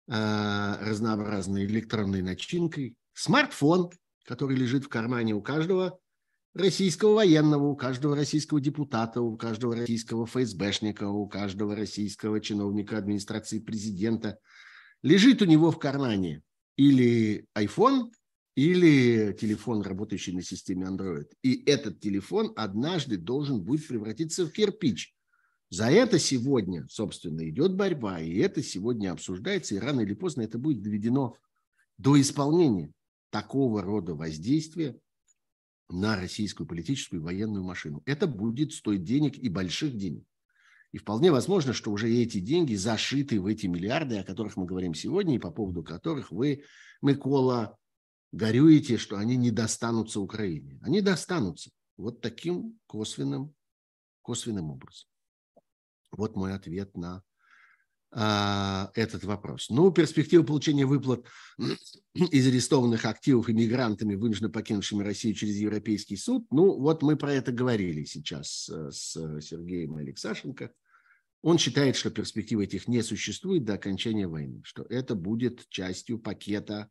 Speaker 1: э, разнообразной электронной начинкой, смартфон, который лежит в кармане у каждого российского военного, у каждого российского депутата, у каждого российского ФСБшника, у каждого российского чиновника администрации президента, лежит у него в кармане или iPhone, или телефон, работающий на системе Android. И этот телефон однажды должен будет превратиться в кирпич. За это сегодня, собственно, идет борьба, и это сегодня обсуждается, и рано или поздно это будет доведено до исполнения такого рода воздействия на российскую политическую и военную машину. Это будет стоить денег и больших денег. И вполне возможно, что уже эти деньги зашиты в эти миллиарды, о которых мы говорим сегодня, и по поводу которых вы, Микола, горюете, что они не достанутся Украине. Они достанутся вот таким косвенным, косвенным образом. Вот мой ответ на а, этот вопрос. Ну, перспектива получения выплат из арестованных активов иммигрантами, вынужденно покинувшими Россию через Европейский суд, ну, вот мы про это говорили сейчас э, с Сергеем Алексашенко. Он считает, что перспективы этих не существует до окончания войны, что это будет частью пакета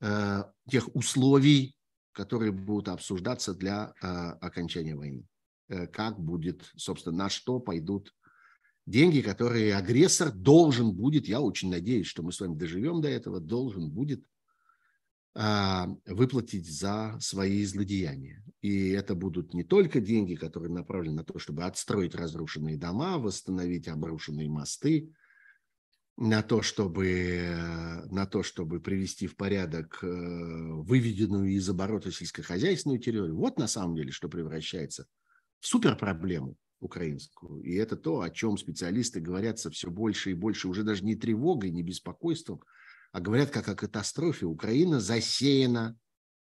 Speaker 1: э, тех условий, которые будут обсуждаться для э, окончания войны. Э, как будет, собственно, на что пойдут деньги, которые агрессор должен будет, я очень надеюсь, что мы с вами доживем до этого, должен будет выплатить за свои злодеяния. И это будут не только деньги, которые направлены на то, чтобы отстроить разрушенные дома, восстановить обрушенные мосты, на то, чтобы, на то, чтобы привести в порядок э, выведенную из оборота сельскохозяйственную территорию. Вот на самом деле, что превращается в суперпроблему украинскую. И это то, о чем специалисты говорят со все больше и больше, уже даже не тревогой, не беспокойством, а говорят как о катастрофе. Украина засеяна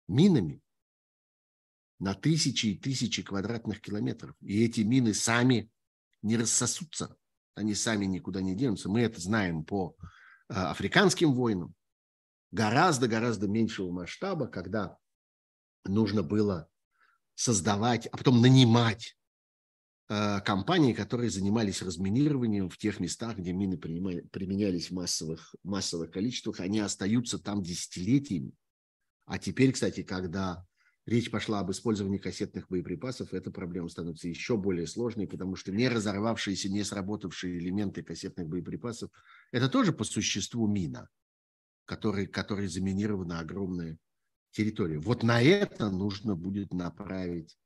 Speaker 1: минами на тысячи и тысячи квадратных километров. И эти мины сами не рассосутся, они сами никуда не денутся. Мы это знаем по э, африканским войнам, гораздо-гораздо меньшего масштаба, когда нужно было создавать, а потом нанимать компании, которые занимались разминированием в тех местах, где мины применялись в массовых, массовых количествах, они остаются там десятилетиями. А теперь, кстати, когда речь пошла об использовании кассетных боеприпасов, эта проблема становится еще более сложной, потому что не разорвавшиеся, не сработавшие элементы кассетных боеприпасов – это тоже по существу мина, которой, которой заминирована огромная территория. Вот на это нужно будет направить Э,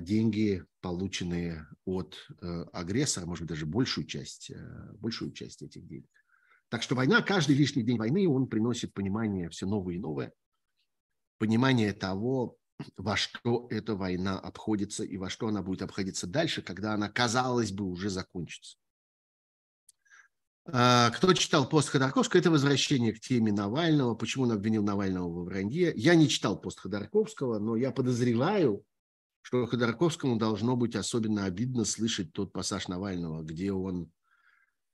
Speaker 1: деньги, полученные от э, агрессора, может быть, даже большую часть, э, большую часть этих денег. Так что война, каждый лишний день войны, он приносит понимание все новое и новое, понимание того, во что эта война обходится и во что она будет обходиться дальше, когда она, казалось бы, уже закончится. Кто читал пост Ходорковского, это возвращение к теме Навального, почему он обвинил Навального во вранье. Я не читал пост Ходорковского, но я подозреваю, что Ходорковскому должно быть особенно обидно слышать тот пассаж Навального, где он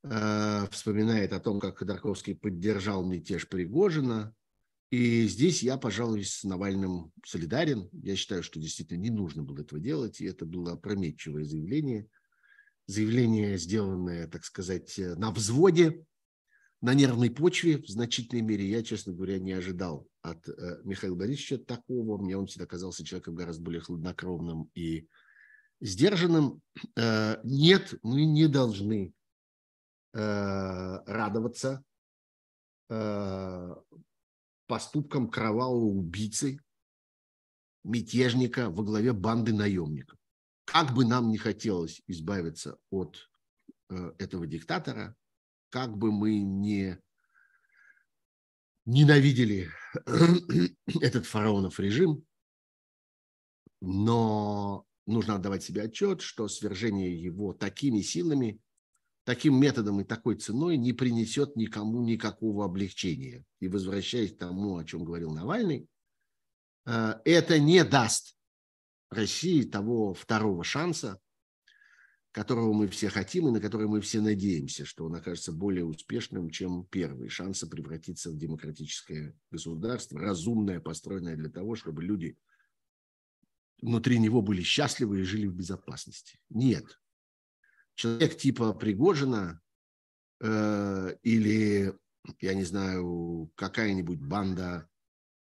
Speaker 1: э, вспоминает о том, как Ходорковский поддержал мятеж Пригожина. И здесь я, пожалуй, с Навальным солидарен. Я считаю, что действительно не нужно было этого делать, и это было опрометчивое заявление. Заявление, сделанное, так сказать, на взводе, на нервной почве в значительной мере. Я, честно говоря, не ожидал от э, Михаила Борисовича такого. Мне он всегда казался человеком гораздо более хладнокровным и сдержанным. Э, нет, мы не должны э, радоваться поступкам кровавого убийцы, мятежника во главе банды наемников. Как бы нам не хотелось избавиться от этого диктатора, как бы мы не ненавидели этот фараонов режим, но нужно отдавать себе отчет, что свержение его такими силами, таким методом и такой ценой не принесет никому никакого облегчения. И возвращаясь к тому, о чем говорил Навальный, э, это не даст России того второго шанса, которого мы все хотим и на который мы все надеемся, что он окажется более успешным, чем первый. Шансы превратиться в демократическое государство, разумное, построенное для того, чтобы люди внутри него были счастливы и жили в безопасности. Нет. Человек типа Пригожина э, или, я не знаю, какая-нибудь банда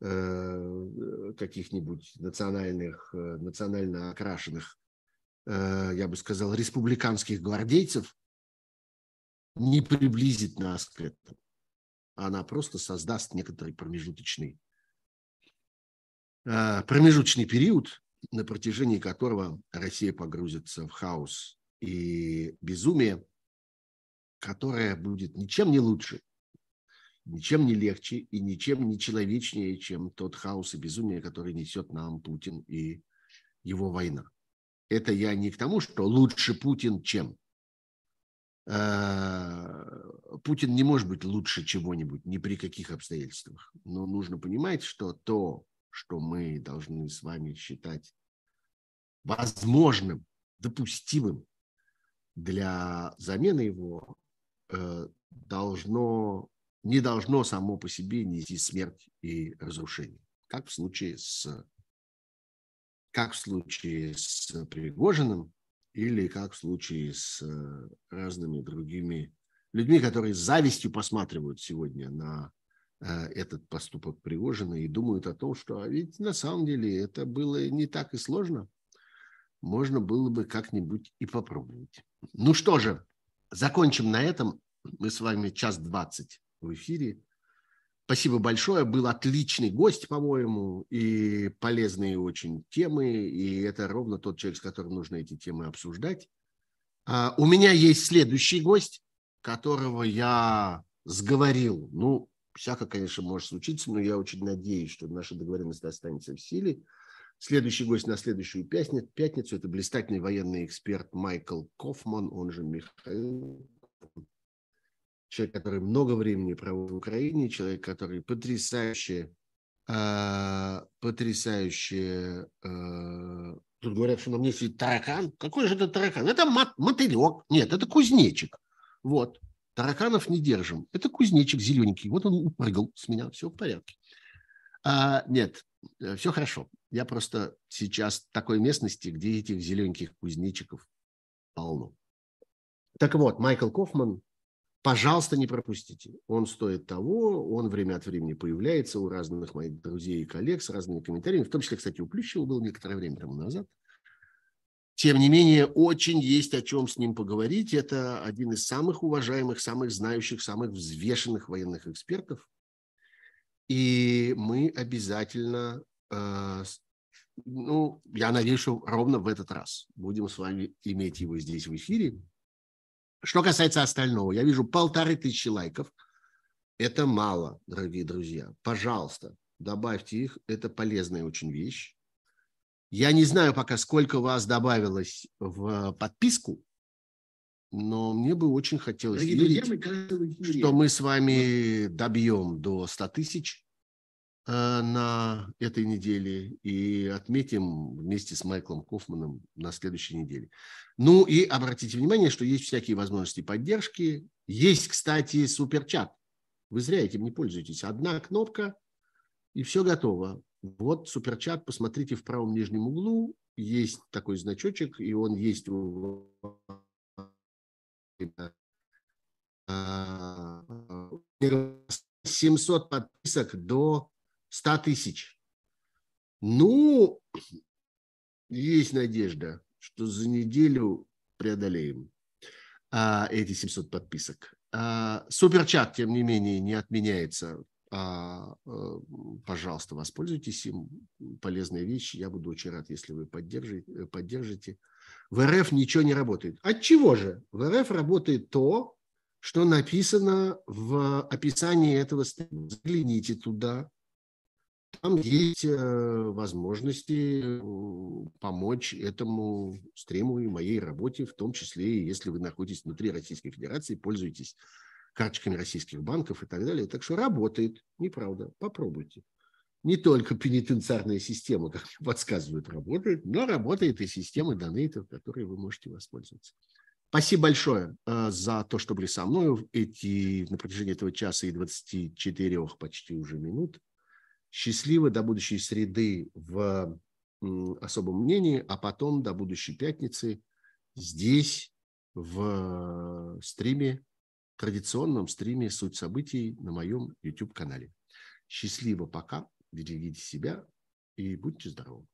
Speaker 1: э, каких-нибудь национальных, э, национально окрашенных я бы сказал, республиканских гвардейцев не приблизит нас к этому. она просто создаст некоторый промежуточный, э, промежуточный период, на протяжении которого Россия погрузится в хаос и безумие, которое будет ничем не лучше, ничем не легче и ничем не человечнее, чем тот хаос и безумие, который несет нам Путин и его война. Это я не к тому, что лучше Путин, чем. Э, Путин не может быть лучше чего-нибудь ни при каких обстоятельствах. Но нужно понимать, что то, что мы должны с вами считать возможным, допустимым для замены его, э, должно, не должно само по себе нести смерть и разрушение. Как в случае с, как в случае с Пригожиным или как в случае с разными другими людьми, которые с завистью посматривают сегодня на Э, этот поступок Пригожина и думают о том, что а ведь на самом деле это было не так и сложно. Можно было бы как-нибудь и попробовать. Ну что же, закончим на этом. Мы с вами час двадцать в эфире. Спасибо большое. Был отличный гость, по-моему, и полезные очень темы. И это ровно тот человек, с которым нужно эти темы обсуждать. А у меня есть следующий гость, которого я сговорил, ну, Всяко, конечно, может случиться, но я очень надеюсь, что наша договоренность останется в силе. Следующий гость на следующую пятницу, пятницу – это блистательный военный эксперт Майкл Кофман, он же Михаил. Человек, который много времени провел в Украине, человек, который потрясающе, э, потрясающе э, Тут говорят, что на мне сидит таракан. Какой же это таракан? Это мотылек. Нет, это кузнечик. Вот. Тараканов не держим. Это кузнечик зелененький. Вот он упрыгал с меня. Все в порядке. А, нет, э, все хорошо. Я просто сейчас в такой местности, где этих зелененьких кузнечиков полно. Так вот, Майкл Кофман, пожалуйста, не пропустите. Он стоит того, он время от времени появляется у разных моих друзей и коллег с разными комментариями, в том числе, кстати, у Плющева был некоторое время тому назад. Тем не менее, очень есть о чем с ним поговорить. Это один из самых уважаемых, самых знающих, самых взвешенных военных экспертов. И мы обязательно, э, ну, я надеюсь, что ровно в этот раз будем с вами иметь его здесь в эфире. Что касается остального, я вижу полторы тысячи лайков. Это мало, дорогие друзья. Пожалуйста, добавьте их. Это полезная очень вещь. Я не знаю пока, сколько вас добавилось в подписку, но мне бы очень хотелось Дорогие верить, друзья, что мы с вами добьем до 100 тысяч на этой неделе и отметим вместе с Майклом Кофманом на следующей неделе. Ну и обратите внимание, что есть всякие возможности поддержки. Есть, кстати, суперчат. Вы зря этим не пользуетесь. Одна кнопка, и все готово. Вот суперчат, посмотрите в правом нижнем углу, есть такой значочек, и он есть у 700 подписок до 100 тысяч. Ну, есть надежда, что за неделю преодолеем а, эти 700 подписок. А, суперчат, тем не менее, не отменяется а, э, пожалуйста, воспользуйтесь им. Полезная вещь. Я буду очень рад, если вы поддержите. Э, поддержите. В РФ ничего не работает. От чего же? В РФ работает то, что написано в описании этого стрима. Загляните туда. Там есть э, возможности помочь этому стриму и моей работе, в том числе, если вы находитесь внутри Российской Федерации, пользуйтесь карточками российских банков и так далее. Так что работает, неправда, попробуйте. Не только пенитенциарная система, как подсказывают, работает, но работает и система донейтов, которой вы можете воспользоваться. Спасибо большое э, за то, что были со мной эти, на протяжении этого часа и 24 почти уже минут. Счастливо до будущей среды в особом мнении, а потом до будущей пятницы здесь в стриме традиционном стриме «Суть событий» на моем YouTube-канале. Счастливо пока, берегите себя и будьте здоровы.